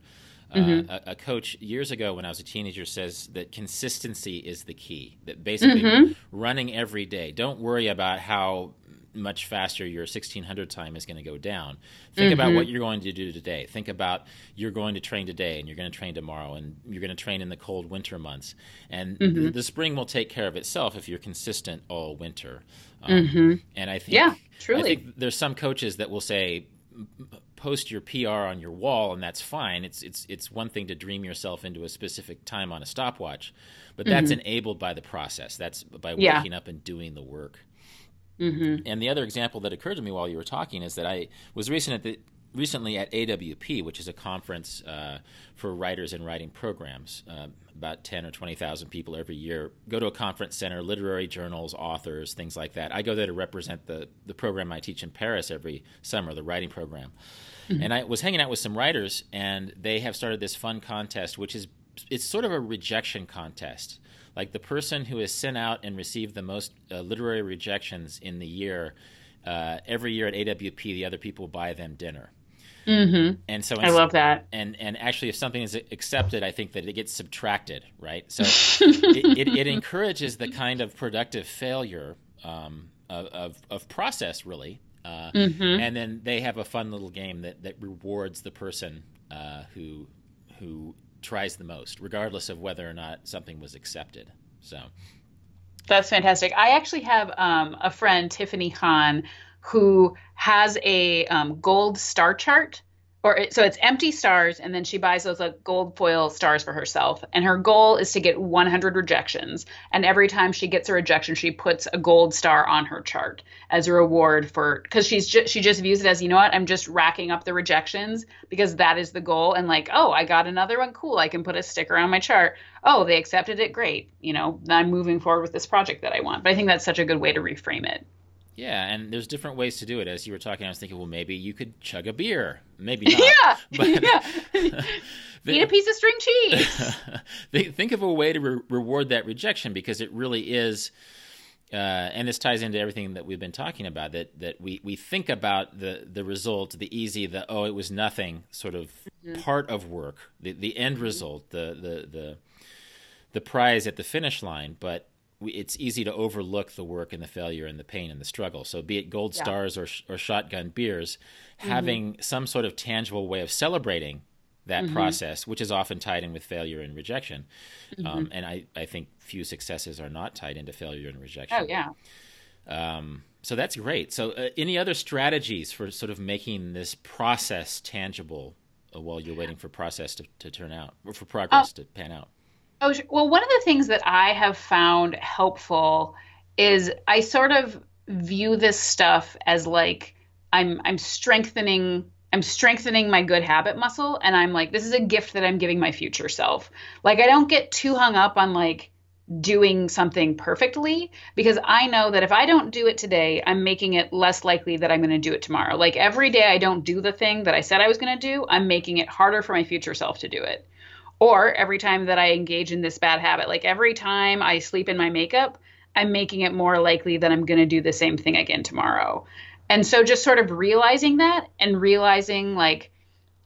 Uh, mm-hmm. Uh, a, a, coach years ago when I was a teenager says that consistency is the key. That basically mm-hmm. running every day. Don't worry about how much faster your 1600 time is going to go down. Think mm-hmm. about what you're going to do today. Think about you're going to train today and you're going to train tomorrow and you're going to train in the cold winter months. And mm-hmm. the, the, spring will take care of itself if you're consistent all winter. Um, mm-hmm. And I think, yeah, truly. I think there's some coaches that will say, post your PR on your wall, and that's fine. It's it's it's one thing to dream yourself into a specific time on a stopwatch, but that's mm-hmm. enabled by the process. That's by waking yeah. up and doing the work. Mm-hmm. And the other example that occurred to me while you were talking is that I was recent at the, recently at AWP, which is a conference uh, for writers and writing programs. Uh, about 10 or 20,000 people every year go to a conference center, literary journals, authors, things like that. I go there to represent the, the program I teach in Paris every summer, the writing program. Mm-hmm. And I was hanging out with some writers, and they have started this fun contest, which is it's sort of a rejection contest like the person who has sent out and received the most uh, literary rejections in the year, uh, every year at AWP, the other people buy them dinner. Mm-hmm. And so I love that. And and actually, if something is accepted, I think that it gets subtracted, right? So it, it, it, encourages the kind of productive failure um, of, of, of process, really. Uh, mm-hmm. And then they have a fun little game that, that rewards the person uh, who who tries the most, regardless of whether or not something was accepted. So that's fantastic. I actually have um, a friend, Tiffany Hahn, who has a um, gold star chart or so it's empty stars and then she buys those like gold foil stars for herself. And her goal is to get 100 rejections. And every time she gets a rejection she puts a gold star on her chart as a reward for because she's just she just views it as you know what? I'm just racking up the rejections because that is the goal. And like oh i got another one. Cool. I can put a sticker on my chart. Oh they accepted it. Great. You know i'm moving forward with this project that i want. But i think that's such a good way to reframe it yeah, and there's different ways to do it. As you were talking, I was thinking, well, maybe you could chug a beer. Maybe not. yeah, but yeah. Eat a piece of string cheese. think of a way to re- reward that rejection because it really is. Uh, and this ties into everything that we've been talking about. That that we, we think about the the result, the easy, the oh it was nothing sort of mm-hmm. part of work, the the end mm-hmm. result, the the the the prize at the finish line. But it's easy to overlook the work and the failure and the pain and the struggle. So, be it gold yeah. stars or, or shotgun beers, mm-hmm. having some sort of tangible way of celebrating that mm-hmm. process, which is often tied in with failure and rejection. Mm-hmm. Um, and I, I think few successes are not tied into failure and rejection. Oh, yeah. Um, so that's great. So, uh, any other strategies for sort of making this process tangible uh, while you're waiting for process to, to turn out or for progress uh, to pan out? Oh, well, one of the things that I have found helpful is I sort of view this stuff as like I'm I'm strengthening I'm strengthening my good habit muscle and I'm like this is a gift that I'm giving my future self. Like I don't get too hung up on like doing something perfectly because I know that if I don't do it today, I'm making it less likely that I'm going to do it tomorrow. Like every day I don't do the thing that I said I was going to do, I'm making it harder for my future self to do it. Or every time that I engage in this bad habit, like every time I sleep in my makeup, I'm making it more likely that I'm going to do the same thing again tomorrow. And so just sort of realizing that and realizing like,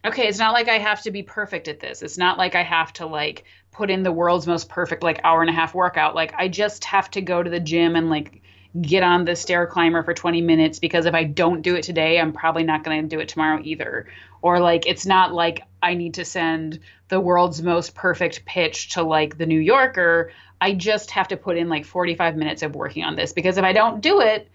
okay, it's not like I have to be perfect at this. It's not like I have to like put in the world's most perfect like hour and a half workout. Like I just have to go to the gym and like get on the stair climber for 20 minutes because if I don't do it today, I'm probably not going to do it tomorrow either. Or like it's not like I need to send the world's most perfect pitch to like the New Yorker. I just have to put in like 45 minutes of working on this because if I don't do it,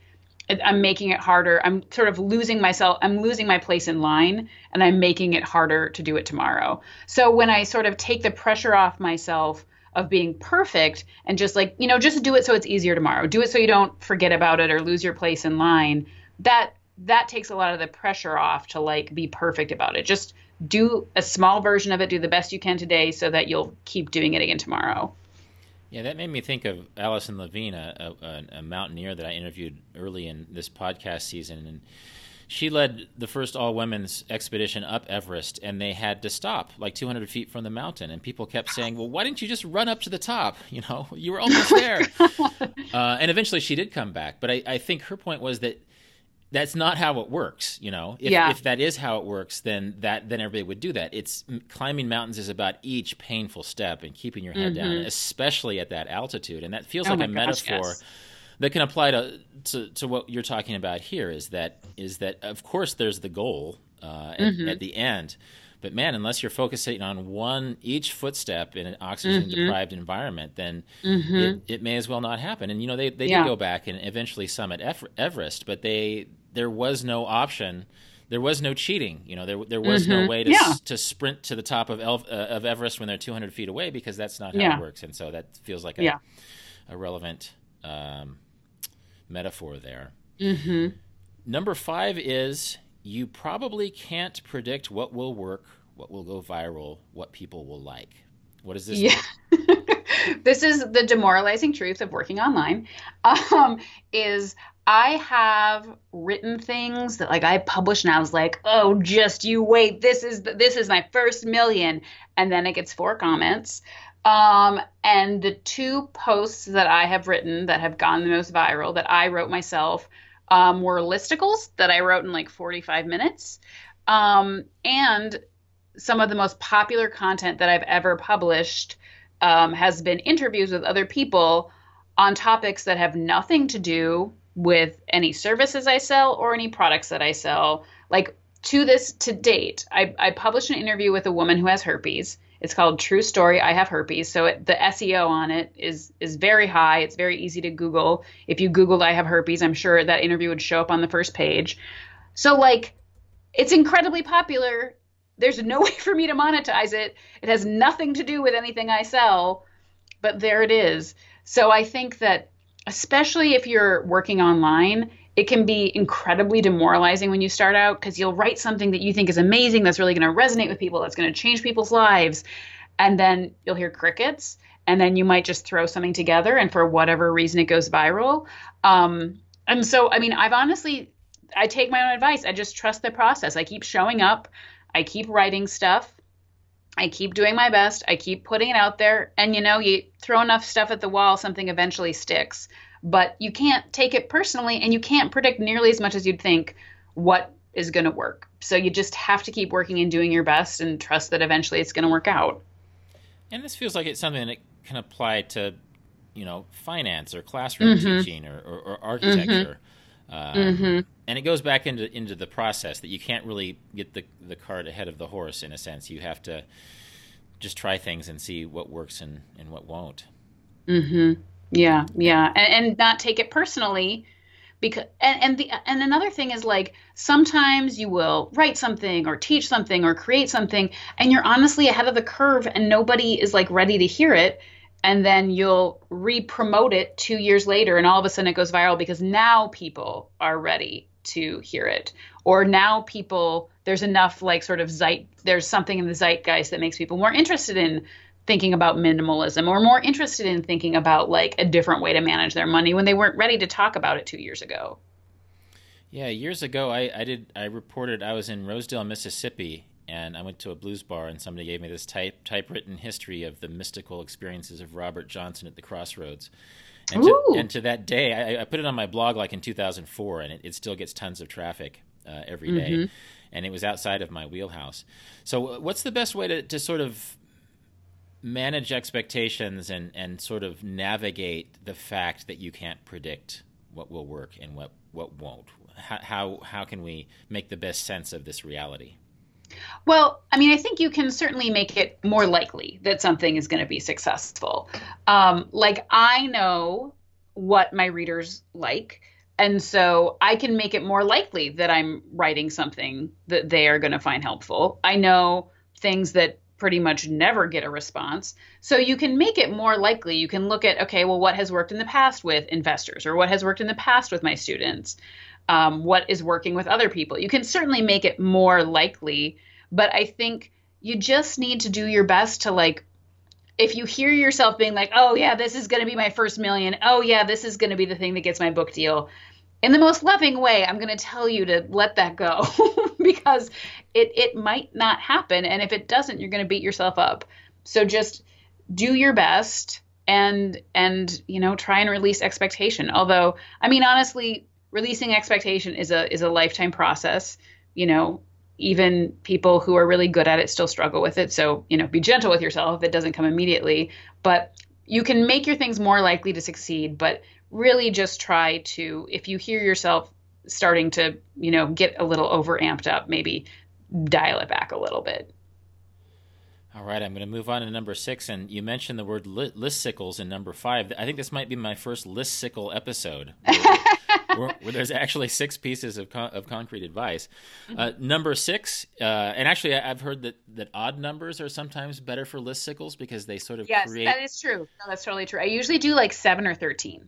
I'm making it harder. I'm sort of losing myself. I'm losing my place in line and I'm making it harder to do it tomorrow. So when I sort of take the pressure off myself of being perfect and just like, you know, just do it so it's easier tomorrow. Do it so you don't forget about it or lose your place in line. That that takes a lot of the pressure off to like be perfect about it. Just do a small version of it, do the best you can today so that you'll keep doing it again tomorrow. Yeah, that made me think of Alison Levine, a, a, a, mountaineer that I interviewed early in this podcast season, and she led the first all women's expedition up Everest, and they had to stop like 200 feet from the mountain. And people kept saying, "Well, why didn't you just run up to the top? You know, you were almost there." uh, and eventually, she did come back. But I, I think her point was that that's not how it works you know if, yeah. if that is how it works then that then everybody would do that it's climbing mountains is about each painful step and keeping your head mm-hmm. down especially at that altitude and that feels oh like a gosh, metaphor yes. That can apply to, to, to what you're talking about here is that is that of course there's the goal uh, mm-hmm. at, at, the end but man unless you're focusing on one each footstep in an oxygen deprived mm-hmm. environment then mm-hmm. it, it, may as well not happen and you know they, they yeah. did go back and eventually summit Everest but they there was no option. There was no cheating. You know, there there was mm-hmm. no way to yeah. to sprint to the top of El, uh, of Everest when they're 200 feet away because that's not how yeah. it works. And so that feels like a, a relevant um, metaphor there. Mm-hmm. Number five is you probably can't predict what will work, what will go viral, what people will like. What is this? Yeah. this is the demoralizing truth of working online. Um, is I have written things that like I published and I was like, "Oh, just you wait. This is this is my first million. And then it gets four comments. Um, and the two posts that I have written that have gone the most viral that I wrote myself um, were listicles that I wrote in like 45 minutes. Um, and some of the most popular content that I've ever published um, has been interviews with other people on topics that have nothing to do with any services I sell or any products that I sell. Like to this to date, I, I published an interview with a woman who has herpes. It's called True Story. I have herpes. So it, the SEO on it is is very high. It's very easy to Google. If you Googled I have herpes, I'm sure that interview would show up on the first page. So like, it's incredibly popular. There's no way for me to monetize it. It has nothing to do with anything I sell, but there it is. So I think that especially if you're working online, it can be incredibly demoralizing when you start out because you'll write something that you think is amazing, that's really going to resonate with people, that's going to change people's lives. And then you'll hear crickets, and then you might just throw something together, and for whatever reason, it goes viral. Um, and so, I mean, I've honestly, I take my own advice. I just trust the process. I keep showing up, I keep writing stuff, I keep doing my best. I keep putting it out there. And you know, you throw enough stuff at the wall, something eventually sticks. But you can't take it personally and you can't predict nearly as much as you'd think what is going to work. So you just have to keep working and doing your best and trust that eventually it's going to work out. And this feels like it's something that can apply to, you know, finance or classroom mm-hmm. teaching or, or, or architecture. Mm-hmm. Uh, mm-hmm and it goes back into into the process that you can't really get the the cart ahead of the horse in a sense. You have to just try things and see what works and, and what won't. Mm-hmm. Yeah, yeah, and, and not take it personally because and, and the and another thing is like sometimes you will write something or teach something or create something and you're honestly ahead of the curve and nobody is like ready to hear it and then you'll re-promote it two years later and all of a sudden it goes viral because now people are ready to hear it. Or now people there's enough like sort of zeit there's something in the zeitgeist that makes people more interested in thinking about minimalism or more interested in thinking about like a different way to manage their money when they weren't ready to talk about it two years ago yeah years ago i, I did i reported i was in rosedale mississippi and i went to a blues bar and somebody gave me this type typewritten history of the mystical experiences of robert johnson at the crossroads and to, and to, that day, I, I, put it on my blog like in 2004, and it, it still gets tons of traffic uh, every day. Mm-hmm. And it was outside of my wheelhouse. So, uh, what's the best way to, to sort of manage expectations and, and sort of navigate the fact that you can't predict what will work and what, what won't? How, how, how can we make the best sense of this reality? Well, I mean, I think you can certainly make it more likely that something is going to be successful. Um, like, I know what my readers like. And so I can make it more likely that I'm writing something that they are going to find helpful. I know things that pretty much never get a response. So you can make it more likely. You can look at, okay, well, what has worked in the past with investors or what has worked in the past with my students? Um, what is working with other people? You can certainly make it more likely, but I think you just need to do your best to like if you hear yourself being like, oh, yeah, this is going to be my first million. Oh, yeah, this is going to be the thing that gets my book deal. In the most loving way, I'm going to tell you to let that go because it, it might not happen. And if it doesn't, you're going to beat yourself up. So just do your best and and you know try and release expectation although i mean honestly releasing expectation is a is a lifetime process you know even people who are really good at it still struggle with it. So, you know, be gentle with yourself if it doesn't come immediately. But you can make your things more likely to succeed, but really just try to, if you hear yourself starting to, you know, get a little over amped up, maybe dial it back a little bit. All right, I'm going to move on to number six. And you mentioned the word listicles in number five. I think this might be my first listicle episode. where, where, there's actually six pieces of, con- of concrete advice. Uh, number six, uh, and actually, I've heard that, that odd numbers are sometimes better for listicles because they sort of yes, create. that is true. No, that's totally true. I usually do like seven or thirteen.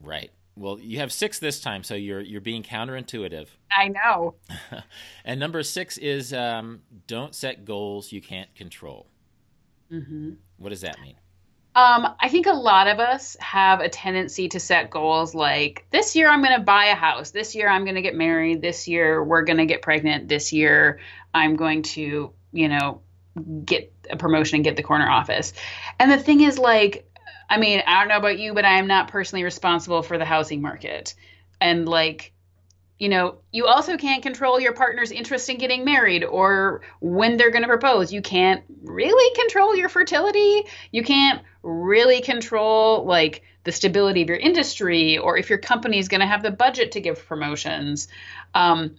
Right. Well, you have six this time, so you're you're being counterintuitive. I know. and number six is um, don't set goals you can't control. Mm-hmm. What does that mean? Um, I think a lot of us have a tendency to set goals like this year I'm going to buy a house. This year I'm going to get married. This year we're going to get pregnant. This year I'm going to, you know, get a promotion and get the corner office. And the thing is, like, I mean, I don't know about you, but I am not personally responsible for the housing market. And like, you know, you also can't control your partner's interest in getting married or when they're going to propose. You can't really control your fertility. You can't really control like the stability of your industry or if your company is going to have the budget to give promotions. Um,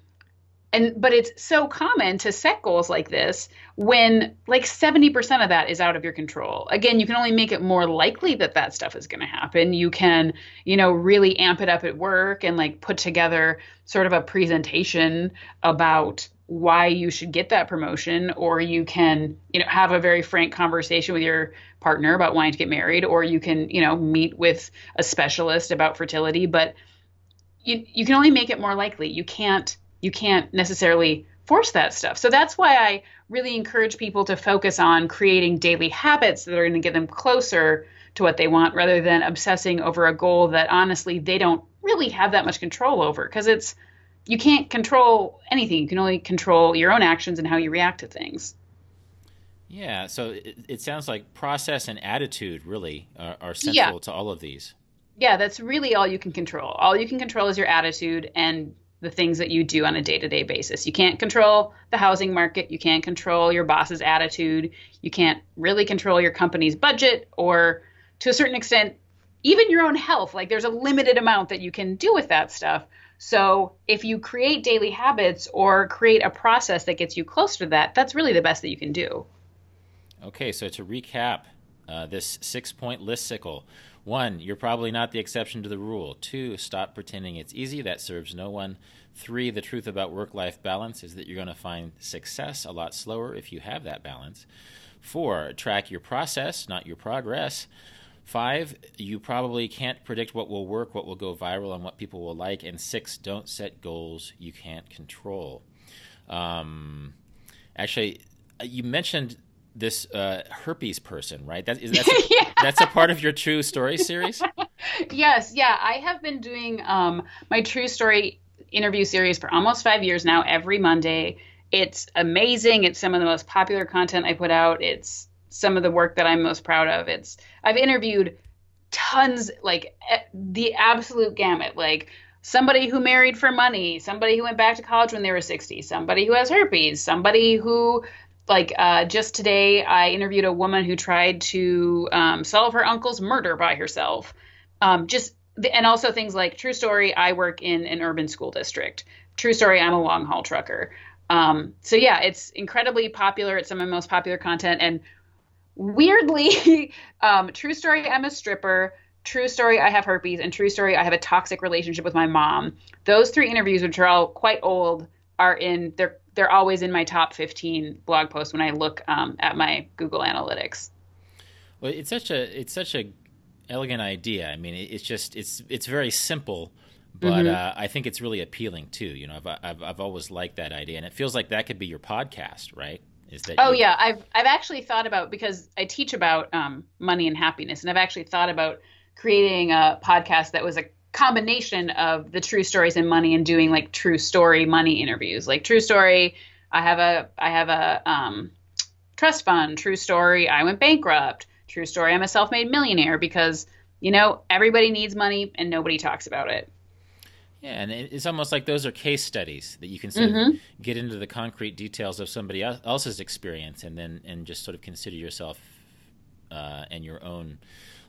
and but it's so common to set goals like this when like 70% of that is out of your control. Again you can only make it more likely that that stuff is going to happen. You can you know really amp it up at work and like put together sort of a presentation about why you should get that promotion or you can you know have a very frank conversation with your partner about wanting to get married or you can you know meet with a specialist about fertility. But you you can only make it more likely. You can't you can't necessarily force that stuff. So that's why I really encourage people to focus on creating daily habits that are going to get them closer to what they want rather than obsessing over a goal that honestly they don't really have that much control over because it's you can't control anything. You can only control your own actions and how you react to things. Yeah, so it, it sounds like process and attitude really are, are central yeah. to all of these. Yeah, that's really all you can control. All you can control is your attitude and the things that you do on a day-to-day basis. You can't control the housing market, you can't control your boss's attitude, you can't really control your company's budget or to a certain extent even your own health. Like there's a limited amount that you can do with that stuff. So if you create daily habits or create a process that gets you closer to that, that's really the best that you can do. Okay, so to recap uh, this six point listicle one, you're probably not the exception to the rule. Two, stop pretending it's easy. That serves no one. Three, the truth about work life balance is that you're going to find success a lot slower if you have that balance. Four, track your process, not your progress. Five, you probably can't predict what will work, what will go viral, and what people will like. And six, don't set goals you can't control. Um, actually, you mentioned this uh, herpes person, right? That is that's a, yeah. that's a part of your true story series. yes, yeah, I have been doing um, my true story interview series for almost five years now. Every Monday, it's amazing. It's some of the most popular content I put out. It's some of the work that I'm most proud of. It's I've interviewed tons, like the absolute gamut, like somebody who married for money, somebody who went back to college when they were 60, somebody who has herpes, somebody who like uh, just today, I interviewed a woman who tried to um, solve her uncle's murder by herself. Um, just and also things like true story. I work in an urban school district. True story. I'm a long haul trucker. Um, so yeah, it's incredibly popular. It's some of the most popular content. And weirdly, um, true story. I'm a stripper. True Story, I have herpes, and True Story, I have a toxic relationship with my mom. Those three interviews, which are all quite old, are in they're they're always in my top 15 blog posts when I look um, at my Google Analytics. Well, it's such a it's such a elegant idea. I mean, it's just it's it's very simple, but mm-hmm. uh, I think it's really appealing too. You know, I've, I've I've always liked that idea, and it feels like that could be your podcast, right? Is that oh you... yeah, I've I've actually thought about because I teach about um, money and happiness, and I've actually thought about creating a podcast that was a combination of the true stories and money and doing like true story money interviews. Like true story, I have a I have a um, trust fund. True story, I went bankrupt. True story, I'm a self-made millionaire because you know everybody needs money and nobody talks about it. Yeah, and it's almost like those are case studies that you can sort mm-hmm. of get into the concrete details of somebody else's experience, and then and just sort of consider yourself uh, and your own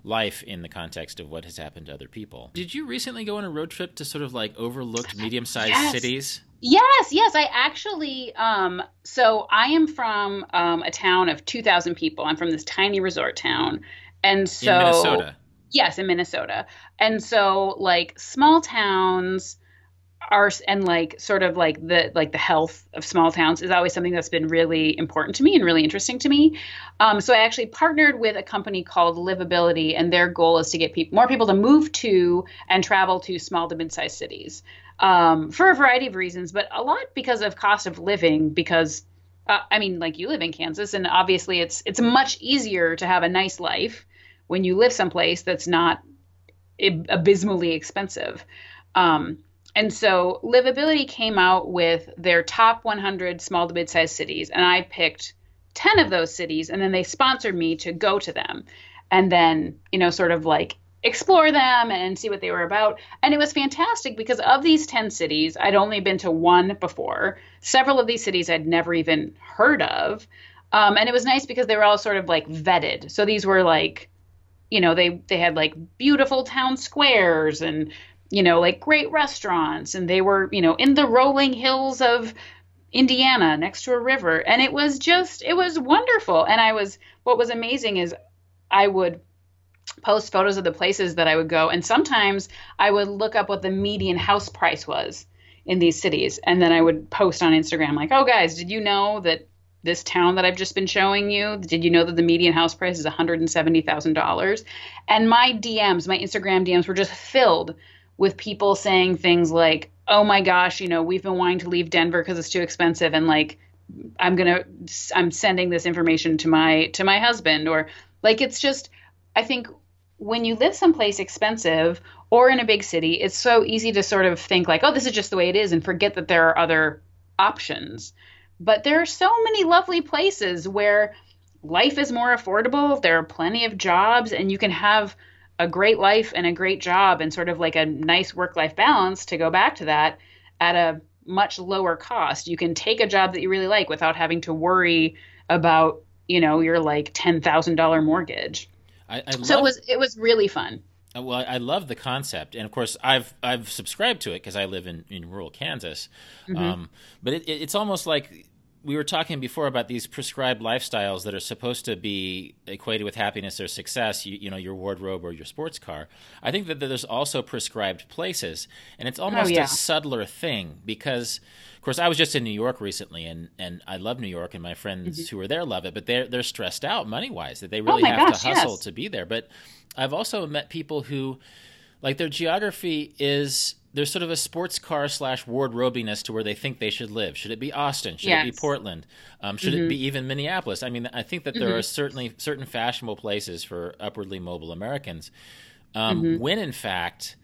life in the context of what has happened to other people. Did you recently go on a road trip to sort of like overlooked medium-sized yes. cities? Yes, yes, I actually um so I am from um a town of 2000 people. I'm from this tiny resort town. And so In Minnesota. Yes, in Minnesota. And so like small towns are and like sort of like the like the health of small towns is always something that's been really important to me and really interesting to me. Um, so I actually partnered with a company called Livability, and their goal is to get people more people to move to and travel to small to mid-sized cities um, for a variety of reasons, but a lot because of cost of living. Because uh, I mean, like you live in Kansas, and obviously it's it's much easier to have a nice life when you live someplace that's not abysmally expensive. Um, and so Livability came out with their top 100 small to mid-sized cities, and I picked 10 of those cities, and then they sponsored me to go to them, and then you know sort of like explore them and see what they were about. And it was fantastic because of these 10 cities, I'd only been to one before. Several of these cities I'd never even heard of. Um, and it was nice because they were all sort of like vetted. So these were like, you know, they they had like beautiful town squares and you know, like great restaurants, and they were, you know, in the rolling hills of Indiana next to a river. And it was just, it was wonderful. And I was, what was amazing is I would post photos of the places that I would go. And sometimes I would look up what the median house price was in these cities. And then I would post on Instagram, like, oh, guys, did you know that this town that I've just been showing you, did you know that the median house price is $170,000? And my DMs, my Instagram DMs were just filled with people saying things like, "Oh my gosh, you know, we've been wanting to leave Denver because it's too expensive," and like, I'm gonna, I'm sending this information to my to my husband, or like, it's just, I think when you live someplace expensive or in a big city, it's so easy to sort of think like, "Oh, this is just the way it is," and forget that there are other options. But there are so many lovely places where life is more affordable. There are plenty of jobs, and you can have a great life and a great job and sort of like a nice work life balance to go back to that at a much lower cost. You can take a job that you really like without having to worry about, you know, your like $10,000 mortgage. I, I love, so it was it was really fun. Uh, well, I love the concept, and of course, I've I've subscribed to it because I live in, in rural Kansas. Mm-hmm. Um, but it, it's almost like we were talking before about these prescribed lifestyles that are supposed to be equated with happiness or success, you, you, know, your wardrobe or your sports car. I think that there's also prescribed places, and it's almost oh, yeah. a subtler thing because, of course, I was just in New York recently, and, and I love New York, and my friends mm-hmm. who are there love it, but they're they're stressed out money wise that they really oh have gosh, to hustle yes. to be there. But I've also met people who, like, their geography is there's sort of a sports car slash wardrobiness to where they think they should live. Should it be Austin? Should yes. it be Portland? Um, should mm-hmm. it be even Minneapolis? I mean, I think that there mm-hmm. are certainly certain fashionable places for upwardly mobile Americans. Um, mm-hmm. When in fact,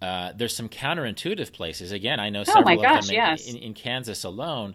uh, there's some counterintuitive places. Again, I know oh several gosh, of them in, yes. in, in Kansas alone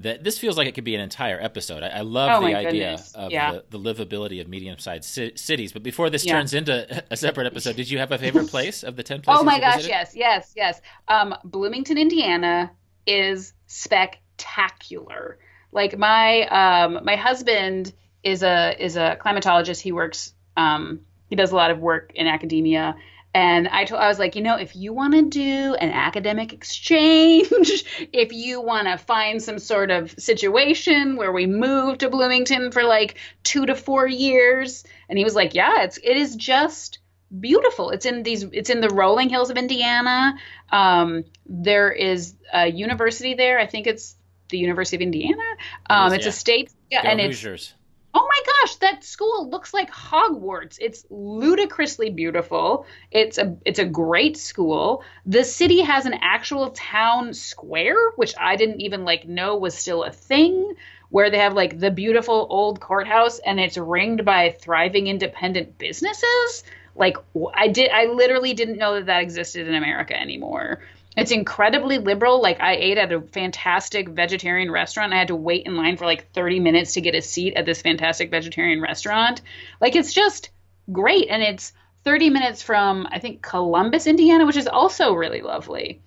that this feels like it could be an entire episode. I, I love oh the idea goodness. of yeah. the, the, livability of medium-sized ci- cities. But before this yeah. turns into a separate episode, did you have a favorite place of the ten places? Oh my gosh, visited? yes, yes, yes. Um, Bloomington, Indiana is spectacular. Like my um, my husband is a is a climatologist. He works um, he does a lot of work in academia and I told I was like, you know, if you want to do an academic exchange, if you want to find some sort of situation where we move to Bloomington for like 2 to 4 years, and he was like, yeah, it's it is just beautiful. It's in these. It's in the rolling hills of Indiana. Um, there is a university there. I think it's the University of Indiana. Um, it is, it's yeah. a state. Yeah, Go and Hoosiers. it's. Oh my gosh, that school looks like Hogwarts. It's ludicrously beautiful. It's a it's a great school. The city has an actual town square, which I didn't even like know was still a thing where they have like the beautiful old courthouse and it's ringed by thriving independent businesses. Like I did, I literally didn't know that that existed in America anymore. It's incredibly liberal. Like I ate at a fantastic vegetarian restaurant. I had to wait in line for like 30 minutes to get a seat at this fantastic vegetarian restaurant. Like it's just great and it's 30 minutes from I think Columbus, Indiana, which is also really lovely.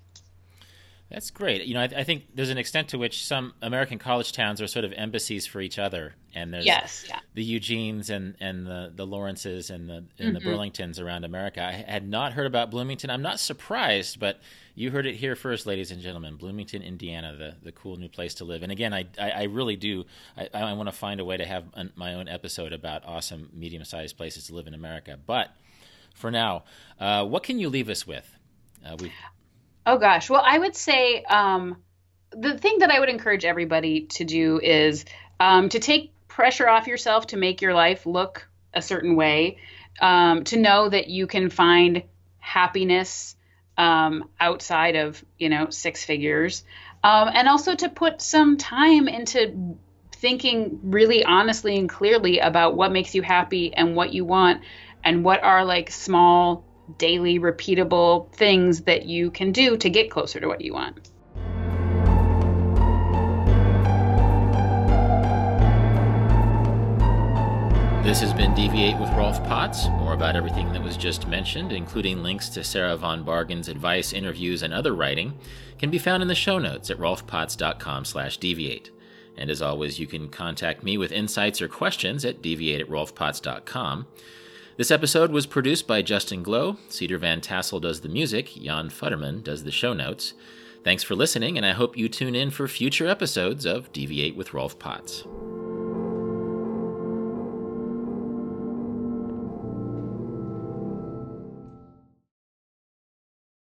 That's great. You know, I, I, think there's an extent to which some American college towns are sort of embassies for each other, and there's yes, yeah. the Eugenes and, and the, the Lawrences and the and mm-hmm. the Burlingtons around America. I had not heard about Bloomington. I'm not surprised, but you heard it here first, ladies and gentlemen. Bloomington, Indiana, the, the cool new place to live. And again, I I, I really do. I, I want to find a way to have an, my own episode about awesome medium sized places to live in America. But for now, uh, what can you leave us with? Uh, we Oh gosh. Well, I would say um, the thing that I would encourage everybody to do is um, to take pressure off yourself to make your life look a certain way. Um, to know that you can find happiness um, outside of you know six figures, um, and also to put some time into thinking really honestly and clearly about what makes you happy and what you want and what are like small daily repeatable things that you can do to get closer to what you want. This has been Deviate with Rolf Potts. More about everything that was just mentioned, including links to Sarah von Bargen's advice, interviews, and other writing, can be found in the show notes at rolfpotts.com slash deviate. And as always, you can contact me with insights or questions at deviate at rolfpotts.com. This episode was produced by Justin Glow. Cedar Van Tassel does the music. Jan Futterman does the show notes. Thanks for listening, and I hope you tune in for future episodes of Deviate with Rolf Potts.